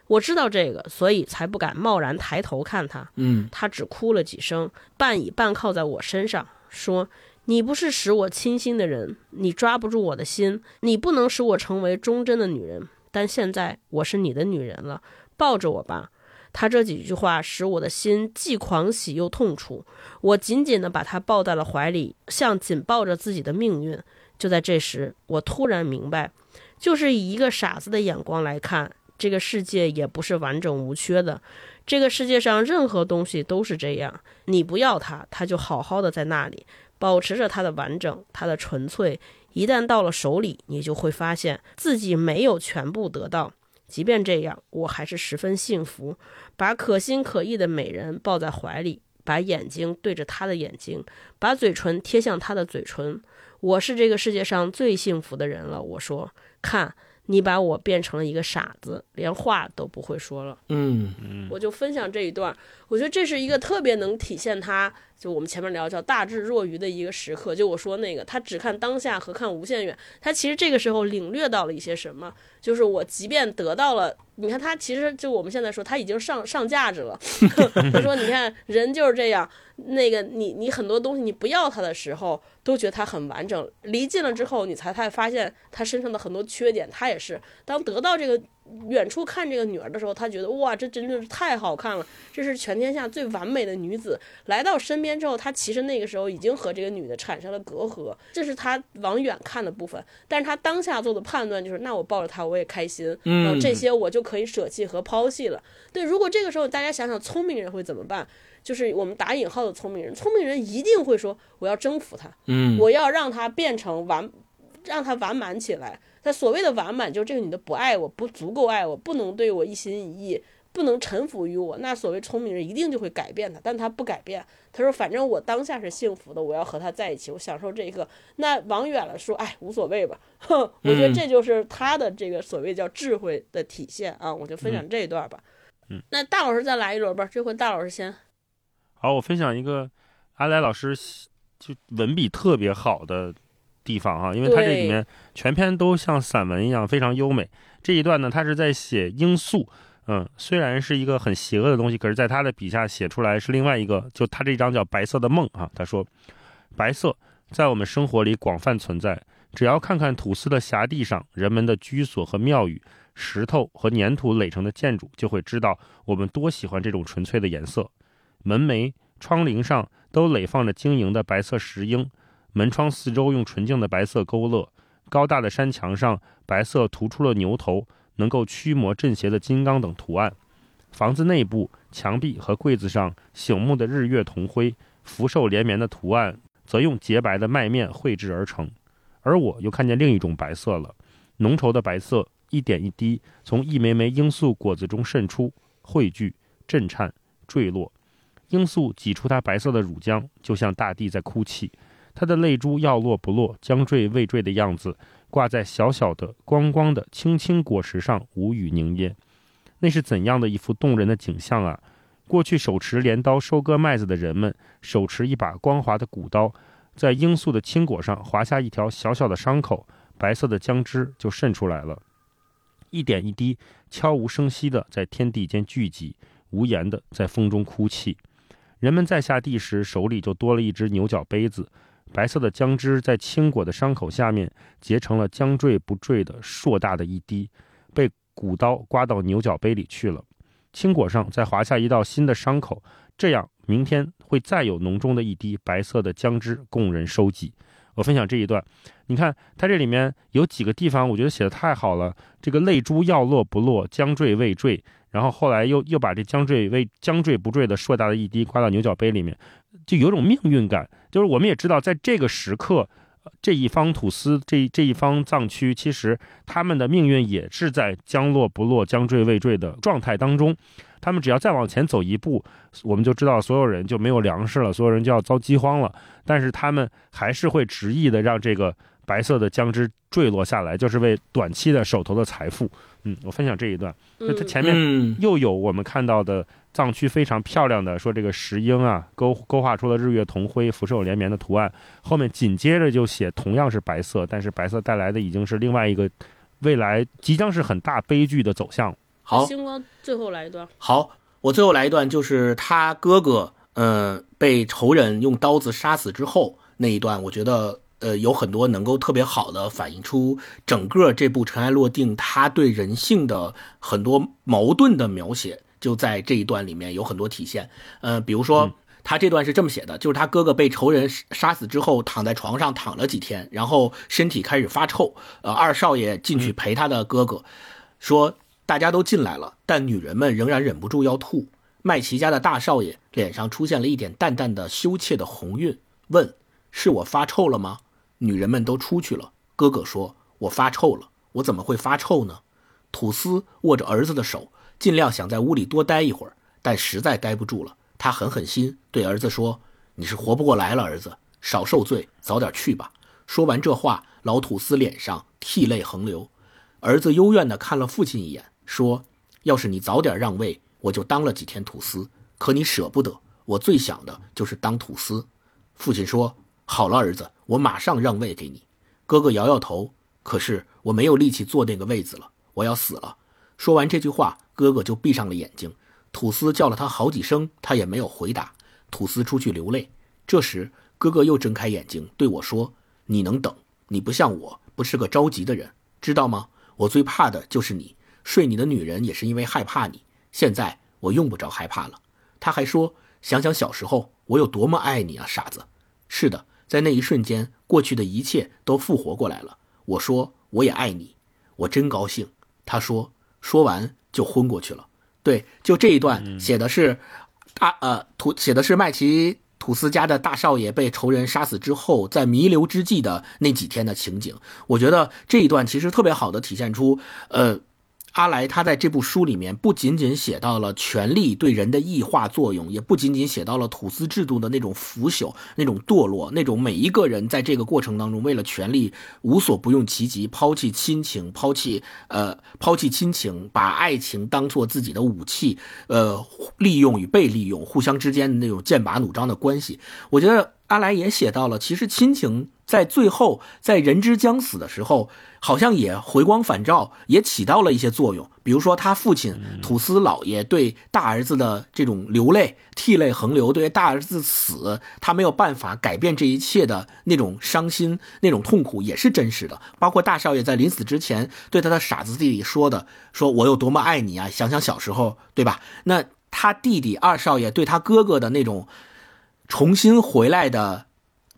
我知道这个，所以才不敢贸然抬头看他。嗯，他只哭了几声，半倚半靠在我身上，说：“你不是使我倾心的人，你抓不住我的心，你不能使我成为忠贞的女人。但现在我是你的女人了，抱着我吧。他这几句话使我的心既狂喜又痛楚，我紧紧地把他抱在了怀里，像紧抱着自己的命运。就在这时，我突然明白，就是以一个傻子的眼光来看，这个世界也不是完整无缺的。这个世界上任何东西都是这样，你不要它，它就好好的在那里。保持着它的完整，它的纯粹。一旦到了手里，你就会发现自己没有全部得到。即便这样，我还是十分幸福。把可心可意的美人抱在怀里，把眼睛对着她的眼睛，把嘴唇贴向她的嘴唇。我是这个世界上最幸福的人了。我说，看。你把我变成了一个傻子，连话都不会说了。嗯嗯，我就分享这一段，我觉得这是一个特别能体现他，就我们前面聊叫大智若愚的一个时刻。就我说那个，他只看当下和看无限远，他其实这个时候领略到了一些什么，就是我即便得到了，你看他其实就我们现在说他已经上上价值了。他说，你看人就是这样。那个你你很多东西你不要他的时候都觉得他很完整，离近了之后你才才发现他身上的很多缺点。他也是当得到这个远处看这个女儿的时候，他觉得哇，这真的是太好看了，这是全天下最完美的女子。来到身边之后，他其实那个时候已经和这个女的产生了隔阂，这是他往远看的部分。但是他当下做的判断就是，那我抱着她我也开心，然后，这些我就可以舍弃和抛弃了。对，如果这个时候大家想想，聪明人会怎么办？就是我们打引号的聪明人，聪明人一定会说我要征服她，嗯，我要让她变成完，让她完满起来。他所谓的完满，就是这个女的不爱我，不足够爱我，不能对我一心一意，不能臣服于我。那所谓聪明人一定就会改变他，但他不改变。他说反正我当下是幸福的，我要和他在一起，我享受这一刻。那往远了说，哎，无所谓吧。哼，我觉得这就是他的这个所谓叫智慧的体现啊。我就分享这一段吧。嗯，那大老师再来一轮吧，这回大老师先。好，我分享一个阿来老师就文笔特别好的地方哈，因为它这里面全篇都像散文一样非常优美。这一段呢，他是在写罂粟，嗯，虽然是一个很邪恶的东西，可是在他的笔下写出来是另外一个，就他这张叫《白色的梦》哈。他说，白色在我们生活里广泛存在，只要看看土司的辖地上人们的居所和庙宇，石头和粘土垒成的建筑，就会知道我们多喜欢这种纯粹的颜色。门楣、窗棂上都垒放着晶莹的白色石英，门窗四周用纯净的白色勾勒，高大的山墙上白色涂出了牛头、能够驱魔镇邪的金刚等图案。房子内部墙壁和柜子上醒目的日月同辉、福寿连绵的图案，则用洁白的麦面绘制而成。而我又看见另一种白色了，浓稠的白色，一点一滴从一枚枚罂粟果子中渗出，汇聚、震颤、坠落。罂粟挤出它白色的乳浆，就像大地在哭泣。它的泪珠要落不落，将坠未坠的样子，挂在小小的、光光的青青果实上，无语凝噎。那是怎样的一幅动人的景象啊！过去手持镰刀收割麦子的人们，手持一把光滑的骨刀，在罂粟的青果上划下一条小小的伤口，白色的浆汁就渗出来了，一点一滴，悄无声息地在天地间聚集，无言地在风中哭泣。人们在下地时，手里就多了一只牛角杯子，白色的浆汁在青果的伤口下面结成了将坠不坠的硕大的一滴，被骨刀刮到牛角杯里去了。青果上再划下一道新的伤口，这样明天会再有浓重的一滴白色的浆汁供人收集。我分享这一段，你看它这里面有几个地方，我觉得写的太好了。这个泪珠要落不落，将坠未坠。然后后来又又把这将坠未将坠不坠的硕大的一滴刮到牛角杯里面，就有种命运感。就是我们也知道，在这个时刻，这一方土司这这一方藏区，其实他们的命运也是在将落不落、将坠未坠的状态当中。他们只要再往前走一步，我们就知道所有人就没有粮食了，所有人就要遭饥荒了。但是他们还是会执意的让这个白色的浆汁坠落下来，就是为短期的手头的财富。嗯，我分享这一段，就它前面又有我们看到的藏区非常漂亮的说这个石英啊，勾勾画出了日月同辉、福寿连绵的图案。后面紧接着就写同样是白色，但是白色带来的已经是另外一个未来即将是很大悲剧的走向。好，星光最后来一段。好，我最后来一段，就是他哥哥，嗯，被仇人用刀子杀死之后。那一段，我觉得呃有很多能够特别好的反映出整个这部《尘埃落定》他对人性的很多矛盾的描写，就在这一段里面有很多体现。呃，比如说。他这段是这么写的，就是他哥哥被仇人杀死之后，躺在床上躺了几天，然后身体开始发臭。呃，二少爷进去陪他的哥哥，说大家都进来了，但女人们仍然忍不住要吐。麦琪家的大少爷脸上出现了一点淡淡的羞怯的红晕，问：“是我发臭了吗？”女人们都出去了。哥哥说：“我发臭了，我怎么会发臭呢？”吐司握着儿子的手，尽量想在屋里多待一会儿，但实在待不住了。他狠狠心对儿子说：“你是活不过来了，儿子，少受罪，早点去吧。”说完这话，老土司脸上涕泪横流。儿子幽怨地看了父亲一眼，说：“要是你早点让位，我就当了几天土司。可你舍不得，我最想的就是当土司。”父亲说：“好了，儿子，我马上让位给你。”哥哥摇摇头：“可是我没有力气坐那个位子了，我要死了。”说完这句话，哥哥就闭上了眼睛。土司叫了他好几声，他也没有回答。土司出去流泪。这时，哥哥又睁开眼睛对我说：“你能等？你不像我，不是个着急的人，知道吗？我最怕的就是你。睡你的女人也是因为害怕你。现在我用不着害怕了。”他还说：“想想小时候，我有多么爱你啊，傻子。”是的，在那一瞬间，过去的一切都复活过来了。我说：“我也爱你。”我真高兴。他说，说完就昏过去了。对，就这一段写的是，大呃土写的是麦奇土司家的大少爷被仇人杀死之后，在弥留之际的那几天的情景。我觉得这一段其实特别好的体现出，呃。阿来他在这部书里面不仅仅写到了权力对人的异化作用，也不仅仅写到了土司制度的那种腐朽、那种堕落、那种每一个人在这个过程当中为了权力无所不用其极，抛弃亲情，抛弃呃抛弃亲情，把爱情当做自己的武器，呃利用与被利用，互相之间的那种剑拔弩张的关系。我觉得阿来也写到了，其实亲情。在最后，在人之将死的时候，好像也回光返照，也起到了一些作用。比如说，他父亲土司老爷对大儿子的这种流泪、涕泪横流，对大儿子死，他没有办法改变这一切的那种伤心、那种痛苦，也是真实的。包括大少爷在临死之前对他的傻子弟弟说的：“说我有多么爱你啊！想想小时候，对吧？”那他弟弟二少爷对他哥哥的那种重新回来的。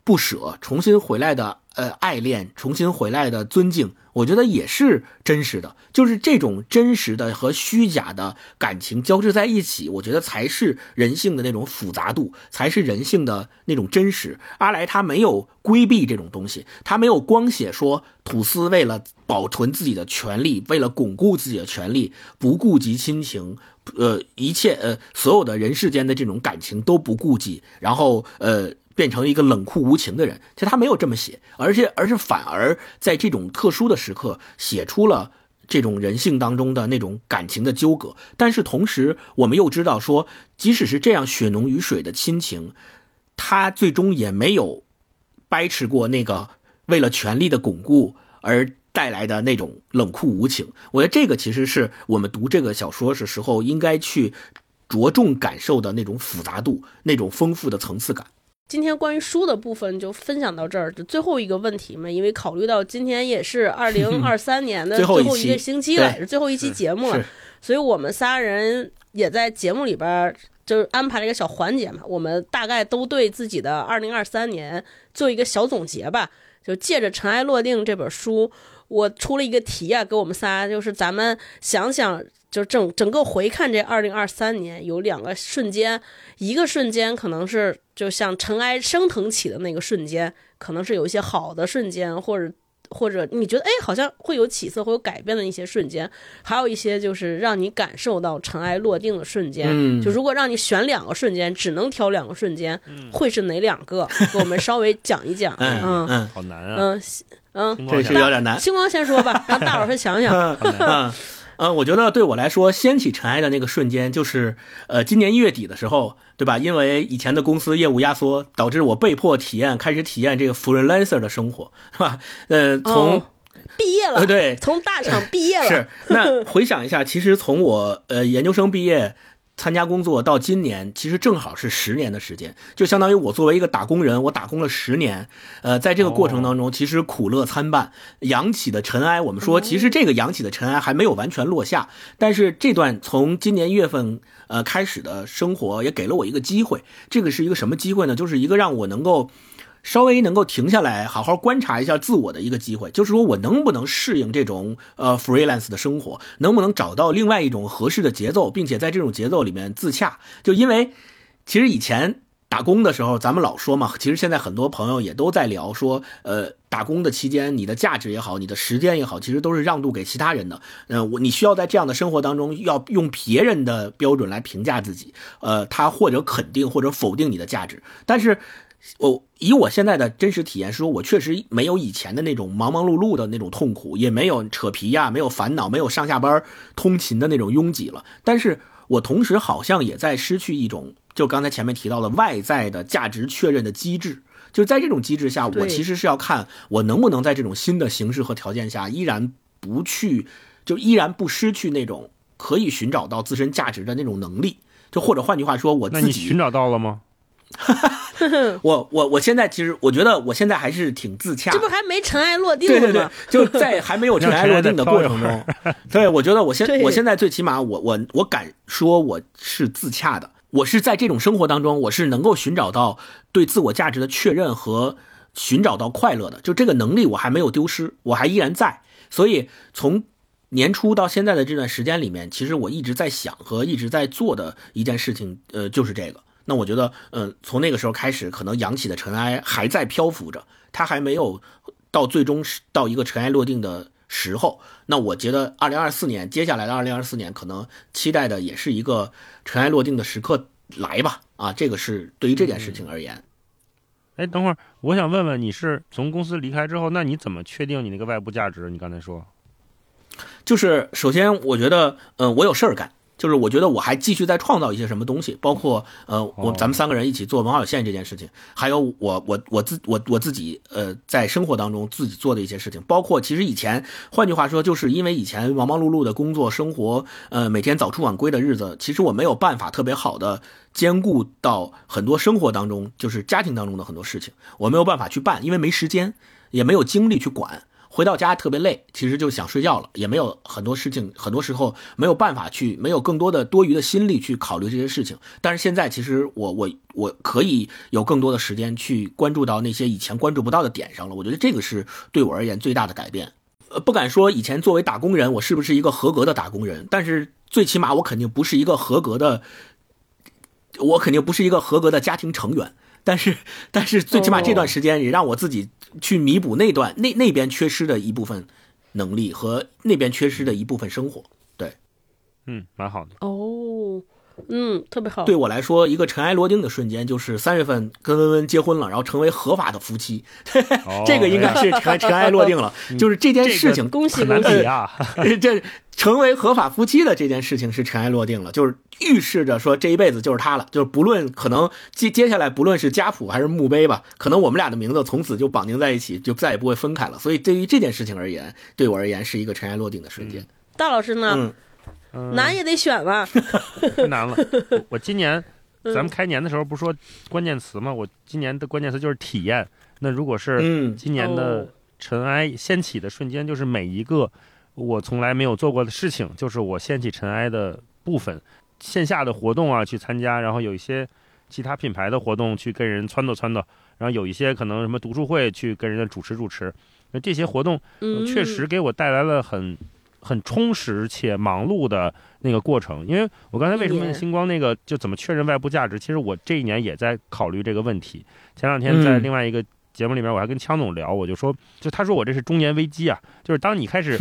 不舍，重新回来的呃爱恋，重新回来的尊敬，我觉得也是真实的。就是这种真实的和虚假的感情交织在一起，我觉得才是人性的那种复杂度，才是人性的那种真实。阿来他没有规避这种东西，他没有光写说土司为了保存自己的权利，为了巩固自己的权利，不顾及亲情，呃，一切呃所有的人世间的这种感情都不顾及，然后呃。变成一个冷酷无情的人，其实他没有这么写，而且而是反而在这种特殊的时刻写出了这种人性当中的那种感情的纠葛。但是同时，我们又知道说，即使是这样血浓于水的亲情，他最终也没有掰扯过那个为了权力的巩固而带来的那种冷酷无情。我觉得这个其实是我们读这个小说的时候应该去着重感受的那种复杂度、那种丰富的层次感。今天关于书的部分就分享到这儿，就最后一个问题嘛，因为考虑到今天也是 二零二三年的最后一个星期了，是最后一期节目了，所以我们仨人也在节目里边就安排了一个小环节嘛，我们大概都对自己的二零二三年做一个小总结吧，就借着《尘埃落定》这本书，我出了一个题啊，给我们仨，就是咱们想想。就整整个回看这二零二三年，有两个瞬间，一个瞬间可能是就像尘埃升腾起的那个瞬间，可能是有一些好的瞬间，或者或者你觉得哎好像会有起色、会有改变的一些瞬间，还有一些就是让你感受到尘埃落定的瞬间。嗯，就如果让你选两个瞬间，只能挑两个瞬间，会是哪两个？给我们稍微讲一讲。嗯嗯，好难啊。嗯嗯，这是有点难。星光先说吧，让大伙儿想想。嗯。嗯，我觉得对我来说，掀起尘埃的那个瞬间，就是呃，今年一月底的时候，对吧？因为以前的公司业务压缩，导致我被迫体验，开始体验这个 freelancer 的生活，是吧？呃，从毕业了，对，从大厂毕业了。是。那回想一下，其实从我呃研究生毕业。参加工作到今年，其实正好是十年的时间，就相当于我作为一个打工人，我打工了十年。呃，在这个过程当中，其实苦乐参半，扬起的尘埃。我们说，其实这个扬起的尘埃还没有完全落下，但是这段从今年一月份呃开始的生活，也给了我一个机会。这个是一个什么机会呢？就是一个让我能够。稍微能够停下来，好好观察一下自我的一个机会，就是说我能不能适应这种呃 freelance 的生活，能不能找到另外一种合适的节奏，并且在这种节奏里面自洽。就因为其实以前打工的时候，咱们老说嘛，其实现在很多朋友也都在聊说，呃，打工的期间，你的价值也好，你的时间也好，其实都是让渡给其他人的。嗯，我你需要在这样的生活当中，要用别人的标准来评价自己，呃，他或者肯定或者否定你的价值，但是。我以我现在的真实体验说，我确实没有以前的那种忙忙碌碌的那种痛苦，也没有扯皮呀，没有烦恼，没有上下班通勤的那种拥挤了。但是我同时好像也在失去一种，就刚才前面提到的外在的价值确认的机制。就在这种机制下，我其实是要看我能不能在这种新的形式和条件下，依然不去，就依然不失去那种可以寻找到自身价值的那种能力。就或者换句话说，我自己寻找到了吗？我我我现在其实我觉得我现在还是挺自洽，这不还没尘埃落定吗？对对对，就在还没有尘埃落定的过程中，对，我觉得我现我现在最起码我我我敢说我是自洽的，我是在这种生活当中，我是能够寻找到对自我价值的确认和寻找到快乐的，就这个能力我还没有丢失，我还依然在。所以从年初到现在的这段时间里面，其实我一直在想和一直在做的一件事情，呃，就是这个。那我觉得，嗯，从那个时候开始，可能扬起的尘埃还在漂浮着，它还没有到最终到一个尘埃落定的时候。那我觉得，二零二四年，接下来的二零二四年，可能期待的也是一个尘埃落定的时刻来吧。啊，这个是对于这件事情而言。哎，等会儿，我想问问，你是从公司离开之后，那你怎么确定你那个外部价值？你刚才说，就是首先，我觉得，嗯，我有事儿干。就是我觉得我还继续在创造一些什么东西，包括呃，我咱们三个人一起做文化有限这件事情，还有我我我自我我自己呃，在生活当中自己做的一些事情，包括其实以前，换句话说，就是因为以前忙忙碌碌的工作生活，呃，每天早出晚归的日子，其实我没有办法特别好的兼顾到很多生活当中，就是家庭当中的很多事情，我没有办法去办，因为没时间，也没有精力去管。回到家特别累，其实就想睡觉了，也没有很多事情，很多时候没有办法去，没有更多的多余的心力去考虑这些事情。但是现在，其实我我我可以有更多的时间去关注到那些以前关注不到的点上了。我觉得这个是对我而言最大的改变。呃，不敢说以前作为打工人，我是不是一个合格的打工人，但是最起码我肯定不是一个合格的，我肯定不是一个合格的家庭成员。但是，但是最起码这段时间也让我自己去弥补那段那那边缺失的一部分能力和那边缺失的一部分生活。对，嗯，蛮好的。哦，嗯，特别好。对我来说，一个尘埃落定的瞬间就是三月份跟温温结婚了，然后成为合法的夫妻。这个应该是尘尘埃落定了，就是这件事情。恭喜恭喜啊！这。成为合法夫妻的这件事情是尘埃落定了，就是预示着说这一辈子就是他了，就是不论可能接接下来不论是家谱还是墓碑吧，可能我们俩的名字从此就绑定在一起，就再也不会分开了。所以对于这件事情而言，对我而言是一个尘埃落定的瞬间。大老师呢？嗯难也得选吧？太难了。我今年咱们开年的时候不是说关键词吗？我今年的关键词就是体验。那如果是今年的尘埃掀起的瞬间，就是每一个。我从来没有做过的事情，就是我掀起尘埃的部分，线下的活动啊去参加，然后有一些其他品牌的活动去跟人撺掇撺掇，然后有一些可能什么读书会去跟人家主持主持，那这些活动确实给我带来了很很充实且忙碌的那个过程。因为我刚才为什么星光那个就怎么确认外部价值？其实我这一年也在考虑这个问题。前两天在另外一个。节目里面我还跟枪总聊，我就说，就他说我这是中年危机啊，就是当你开始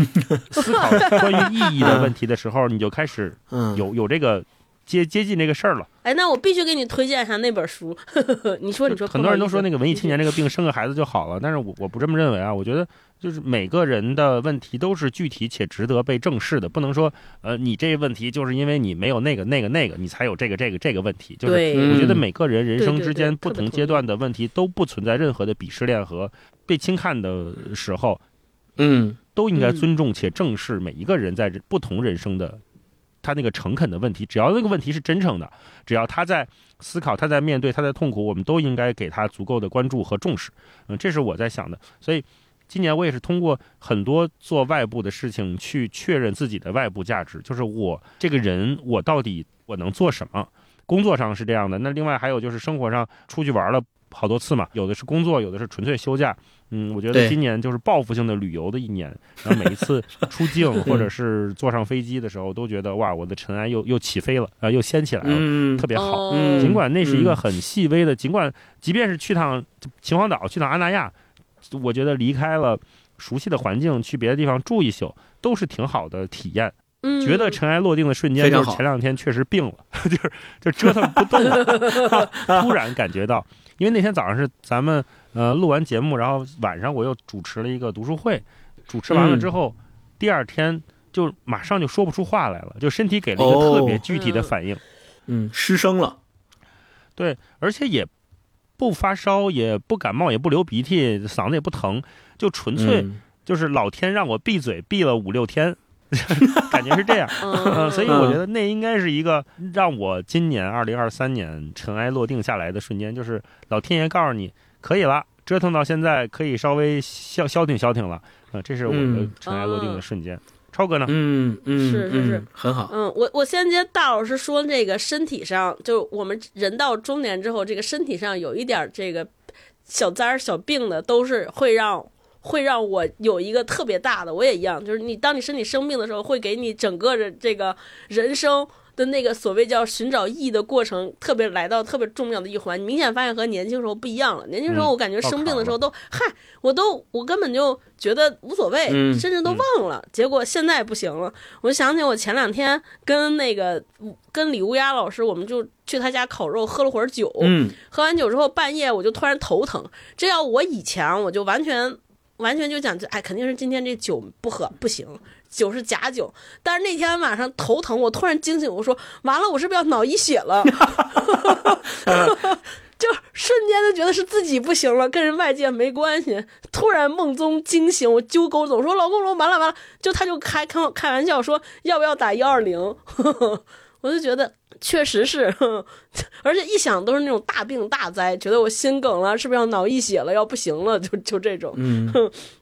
思考 关于意义的问题的时候，你就开始有有这个接接近这个事儿了。哎，那我必须给你推荐一下那本书。你说，你说，很多人都说那个文艺青年这个病生个孩子就好了，但是我我不这么认为啊，我觉得。就是每个人的问题都是具体且值得被正视的，不能说，呃，你这个问题就是因为你没有那个那个那个，你才有这个这个这个问题。就是我觉得每个人人生之间不同阶段的问题都不存在任何的鄙视链和被轻看的时候，嗯，都应该尊重且正视每一个人在不同人生的。他那个诚恳的问题，只要那个问题是真诚的，只要他在思考，他在面对，他在痛苦，我们都应该给他足够的关注和重视。嗯，这是我在想的。所以今年我也是通过很多做外部的事情去确认自己的外部价值，就是我这个人，我到底我能做什么？工作上是这样的，那另外还有就是生活上出去玩了好多次嘛，有的是工作，有的是纯粹休假。嗯，我觉得今年就是报复性的旅游的一年，然后每一次出境 或者是坐上飞机的时候，都觉得哇，我的尘埃又又起飞了啊，又掀起来了，特别好。尽管那是一个很细微的，尽管即便是去趟秦皇岛、去趟阿那亚，我觉得离开了熟悉的环境，去别的地方住一宿，都是挺好的体验。觉得尘埃落定的瞬间，就是前两天确实病了，就是就折腾不动了，突然感觉到，因为那天早上是咱们。呃，录完节目，然后晚上我又主持了一个读书会，主持完了之后，第二天就马上就说不出话来了，就身体给了一个特别具体的反应，嗯，失声了，对，而且也不发烧，也不感冒，也不流鼻涕，嗓子也不疼，就纯粹就是老天让我闭嘴闭了五六天，感觉是这样，所以我觉得那应该是一个让我今年二零二三年尘埃落定下来的瞬间，就是老天爷告诉你。可以了，折腾到现在可以稍微消消停消停了啊！这是我的尘埃落定的瞬间。超哥呢？嗯嗯，是是是，很好。嗯，我我先接大老师说这个身体上，就我们人到中年之后，这个身体上有一点这个小灾儿、小病的，都是会让会让我有一个特别大的。我也一样，就是你当你身体生病的时候，会给你整个的这个人生。的那个所谓叫寻找意义的过程，特别来到特别重要的一环，你明显发现和年轻时候不一样了。年轻时候我感觉生病的时候都嗨，我都我根本就觉得无所谓，甚至都忘了。结果现在不行了，我就想起我前两天跟那个跟李乌鸦老师，我们就去他家烤肉，喝了会儿酒。嗯，喝完酒之后半夜我就突然头疼。这要我以前我就完全完全就讲，哎，肯定是今天这酒不喝不行。酒是假酒，但是那天晚上头疼，我突然惊醒，我说完了，我是不是要脑溢血了？就瞬间就觉得是自己不行了，跟人外界没关系。突然梦中惊醒，我揪狗走，说老公说完了完了，就他就开开开玩笑说要不要打幺二零？我就觉得确实是，而且一想都是那种大病大灾，觉得我心梗了，是不是要脑溢血了，要不行了？就就这种，嗯。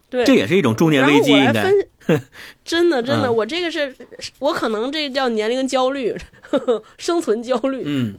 对，这也是一种中年危机。应该 真的真的，我这个是，我可能这叫年龄焦虑，呵 呵生存焦虑。嗯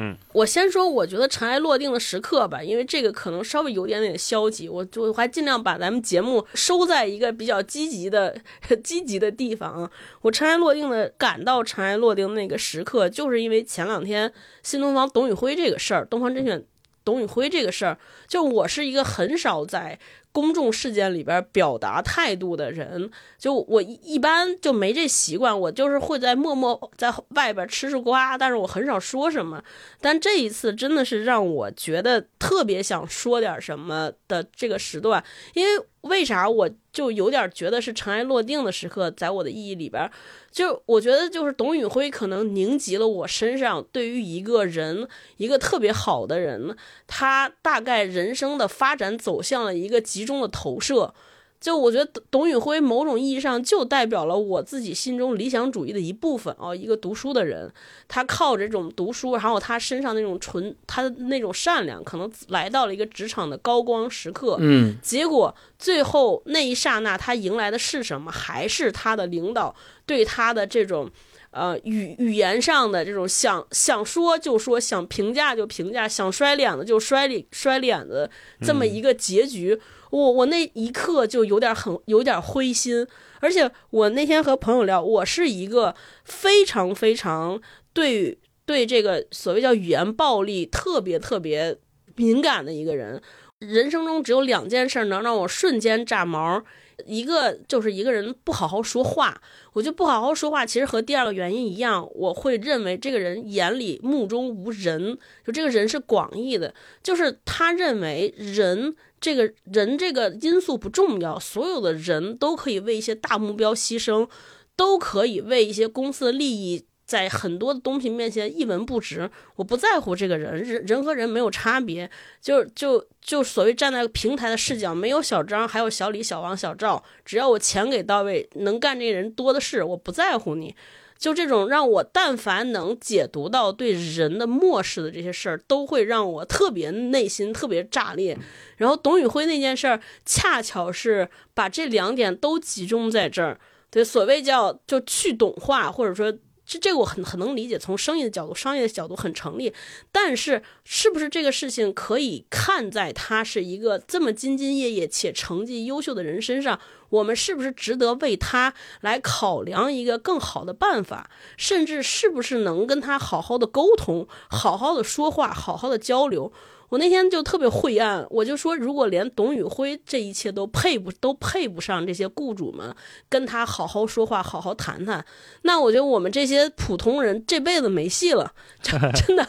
嗯，我先说，我觉得尘埃落定的时刻吧，因为这个可能稍微有点点消极，我就还尽量把咱们节目收在一个比较积极的 积极的地方啊。我尘埃落定的感到尘埃落定那个时刻，就是因为前两天新东方董宇辉这个事儿，东方甄选董宇辉这个事儿，就我是一个很少在。公众事件里边表达态度的人，就我一般就没这习惯，我就是会在默默在外边吃吃瓜，但是我很少说什么。但这一次真的是让我觉得特别想说点什么的这个时段，因为为啥我就有点觉得是尘埃落定的时刻，在我的意义里边。就我觉得，就是董宇辉可能凝集了我身上对于一个人，一个特别好的人，他大概人生的发展走向了一个集中的投射。就我觉得董宇辉某种意义上就代表了我自己心中理想主义的一部分哦，一个读书的人，他靠着这种读书，然后他身上那种纯，他的那种善良，可能来到了一个职场的高光时刻。嗯，结果最后那一刹那，他迎来的是什么？还是他的领导对他的这种，呃语语言上的这种想想说就说，想评价就评价，想摔脸子就摔脸摔脸子这么一个结局。我我那一刻就有点很有点灰心，而且我那天和朋友聊，我是一个非常非常对对这个所谓叫语言暴力特别特别敏感的一个人。人生中只有两件事能让我瞬间炸毛，一个就是一个人不好好说话。我就不好好说话，其实和第二个原因一样，我会认为这个人眼里目中无人，就这个人是广义的，就是他认为人。这个人这个因素不重要，所有的人都可以为一些大目标牺牲，都可以为一些公司的利益，在很多的东西面前一文不值。我不在乎这个人，人人和人没有差别，就就就所谓站在平台的视角，没有小张，还有小李、小王、小赵，只要我钱给到位，能干这人多的是，我不在乎你。就这种让我但凡能解读到对人的漠视的这些事儿，都会让我特别内心特别炸裂。然后董宇辉那件事儿，恰巧是把这两点都集中在这儿。对，所谓叫就去懂化，或者说。这这个我很很能理解，从生意的角度、商业的角度很成立。但是，是不是这个事情可以看在他是一个这么兢兢业业且成绩优秀的人身上？我们是不是值得为他来考量一个更好的办法？甚至是不是能跟他好好的沟通、好好的说话、好好的交流？我那天就特别晦暗，我就说，如果连董宇辉这一切都配不都配不上这些雇主们跟他好好说话、好好谈谈，那我觉得我们这些普通人这辈子没戏了，真 的，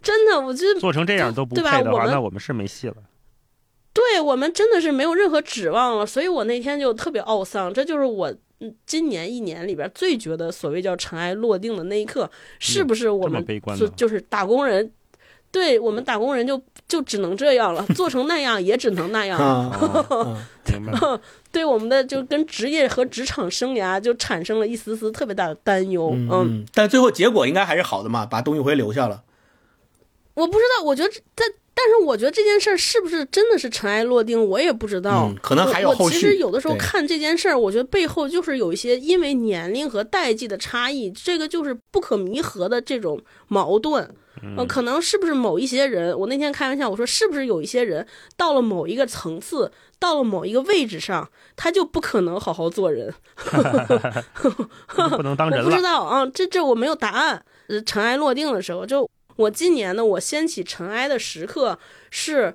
真的，我觉得做成这样都不配的话，那我们是没戏了。对我们真的是没有任何指望了，所以我那天就特别懊丧。这就是我今年一年里边最觉得所谓叫尘埃落定的那一刻，是不是我们就就是打工人？对我们打工人就就只能这样了，做成那样也只能那样。对我们的就跟职业和职场生涯就产生了一丝丝特别大的担忧。嗯，但最后结果应该还是好的嘛，把董宇辉留下了。我不知道，我觉得但但是我觉得这件事儿是不是真的是尘埃落定，我也不知道。可能还有后续。其实有的时候看这件事儿，我觉得背后就是有一些因为年龄和代际的差异，这个就是不可弥合的这种矛盾。嗯，可能是不是某一些人？我那天开玩笑，我说是不是有一些人到了某一个层次，到了某一个位置上，他就不可能好好做人，不能当人了。我不知道啊，这这我没有答案。尘埃落定的时候，就我今年呢，我掀起尘埃的时刻是。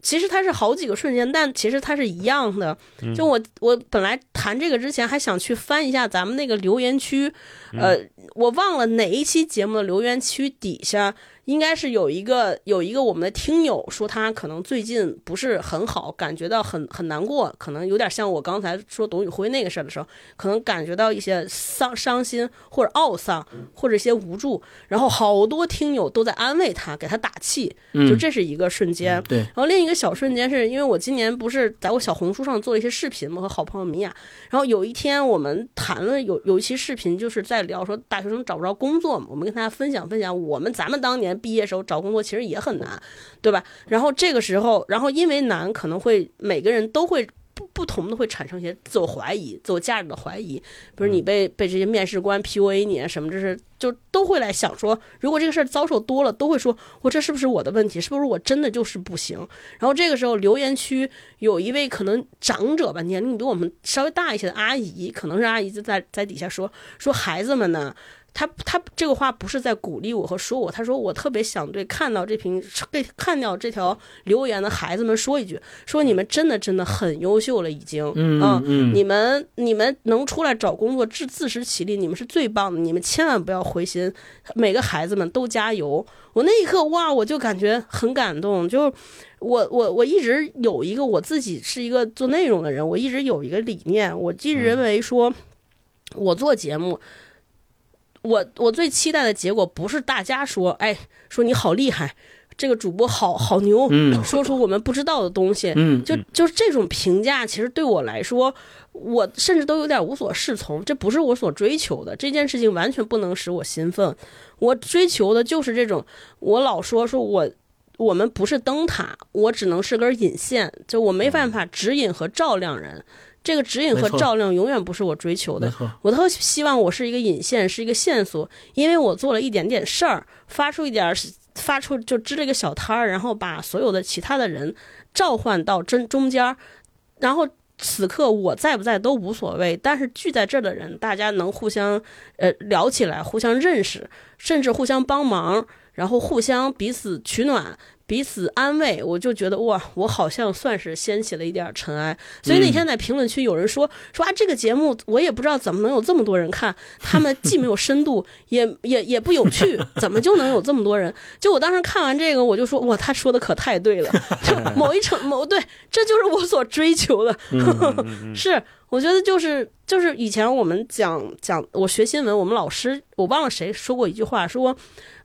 其实它是好几个瞬间，但其实它是一样的。就我我本来谈这个之前还想去翻一下咱们那个留言区，呃，我忘了哪一期节目的留言区底下。应该是有一个有一个我们的听友说他可能最近不是很好，感觉到很很难过，可能有点像我刚才说董宇辉那个事儿的时候，可能感觉到一些伤伤心或者懊丧或者一些无助，然后好多听友都在安慰他，给他打气，就这是一个瞬间。对，然后另一个小瞬间是因为我今年不是在我小红书上做了一些视频嘛，和好朋友米娅，然后有一天我们谈了有有一期视频就是在在聊说大学生找不着工作嘛，我们跟大家分享分享我们咱们当年。毕业时候找工作其实也很难，对吧？然后这个时候，然后因为难，可能会每个人都会不不同的会产生一些自我怀疑、自我价值的怀疑。比如你被被这些面试官 PUA 你啊什么，这是就都会来想说，如果这个事儿遭受多了，都会说我这是不是我的问题？是不是我真的就是不行？然后这个时候留言区有一位可能长者吧，年龄比我们稍微大一些的阿姨，可能是阿姨就在在底下说说孩子们呢。他他这个话不是在鼓励我和说我，他说我特别想对看到这瓶被看到这条留言的孩子们说一句，说你们真的真的很优秀了，已经，嗯嗯，你们你们能出来找工作自自食其力，你们是最棒的，你们千万不要灰心，每个孩子们都加油。我那一刻哇，我就感觉很感动，就我我我一直有一个我自己是一个做内容的人，我一直有一个理念，我一直认为说，我做节目。我我最期待的结果不是大家说，哎，说你好厉害，这个主播好好牛，说出我们不知道的东西，就就是这种评价，其实对我来说，我甚至都有点无所适从，这不是我所追求的。这件事情完全不能使我兴奋，我追求的就是这种，我老说说我我们不是灯塔，我只能是根引线，就我没办法指引和照亮人。这个指引和照亮永远不是我追求的，我特希望我是一个引线，是一个线索，因为我做了一点点事儿，发出一点，发出就支了一个小摊儿，然后把所有的其他的人召唤到真中间儿，然后此刻我在不在都无所谓，但是聚在这儿的人，大家能互相呃聊起来，互相认识，甚至互相帮忙，然后互相彼此取暖。彼此安慰，我就觉得哇，我好像算是掀起了一点尘埃。所以那天在评论区有人说说啊，这个节目我也不知道怎么能有这么多人看，他们既没有深度，也也也不有趣，怎么就能有这么多人？就我当时看完这个，我就说哇，他说的可太对了，就某一层某对，这就是我所追求的。是，我觉得就是就是以前我们讲讲我学新闻，我们老师我忘了谁说过一句话，说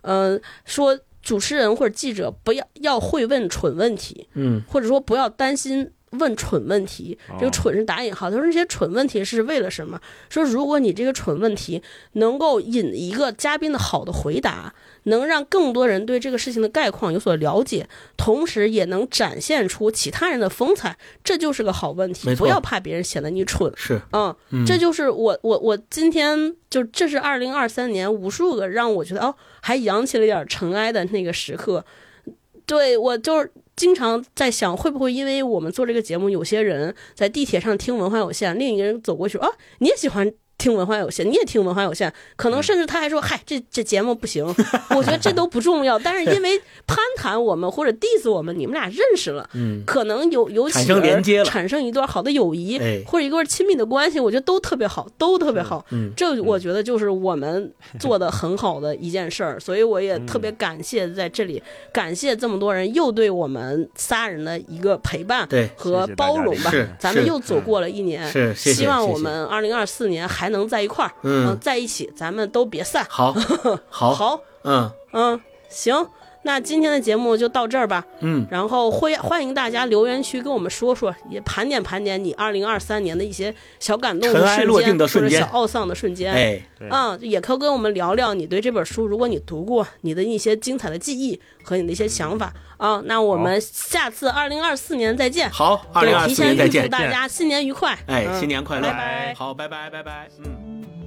嗯说。主持人或者记者不要要会问蠢问题，嗯，或者说不要担心问蠢问题，这个“蠢”是打引号。他说这些蠢问题是为了什么？说如果你这个蠢问题能够引一个嘉宾的好的回答。能让更多人对这个事情的概况有所了解，同时也能展现出其他人的风采，这就是个好问题。不要怕别人显得你蠢。是，嗯，这就是我我我今天就这是二零二三年无数个让我觉得哦还扬起了点尘埃的那个时刻。对我就是经常在想，会不会因为我们做这个节目，有些人在地铁上听文化有限，另一个人走过去啊，你也喜欢。听文化有限，你也听文化有限，可能甚至他还说：“嗨，这这节目不行。”我觉得这都不重要，但是因为攀谈我们或者 diss 我们，你们俩认识了，嗯，可能有有产生连接，产生一段好的友谊，或者一段亲密的关系，我觉得都特别好，都特别好。嗯，这我觉得就是我们 做的很好的一件事儿，所以我也特别感谢在这里，感谢这么多人又对我们仨人的一个陪伴和包容吧。咱们又走过了一年，是希望我们二零二四年还。能在一块儿，嗯，在一起，咱们都别散。好，好，好，嗯。嗯，行，那今天的节目就到这儿吧。嗯，然后欢欢迎大家留言区跟我们说说，也盘点盘点你二零二三年的一些小感动的瞬间，或者小懊丧的瞬间。哎，嗯，也可以跟我们聊聊你对这本书，如果你读过，你的一些精彩的记忆和你的一些想法啊。那我们下次二零二四年再见。好，二零二四年再见，提前预祝大家新年愉快。哎，新年快乐！拜拜。好，拜拜，拜拜。嗯。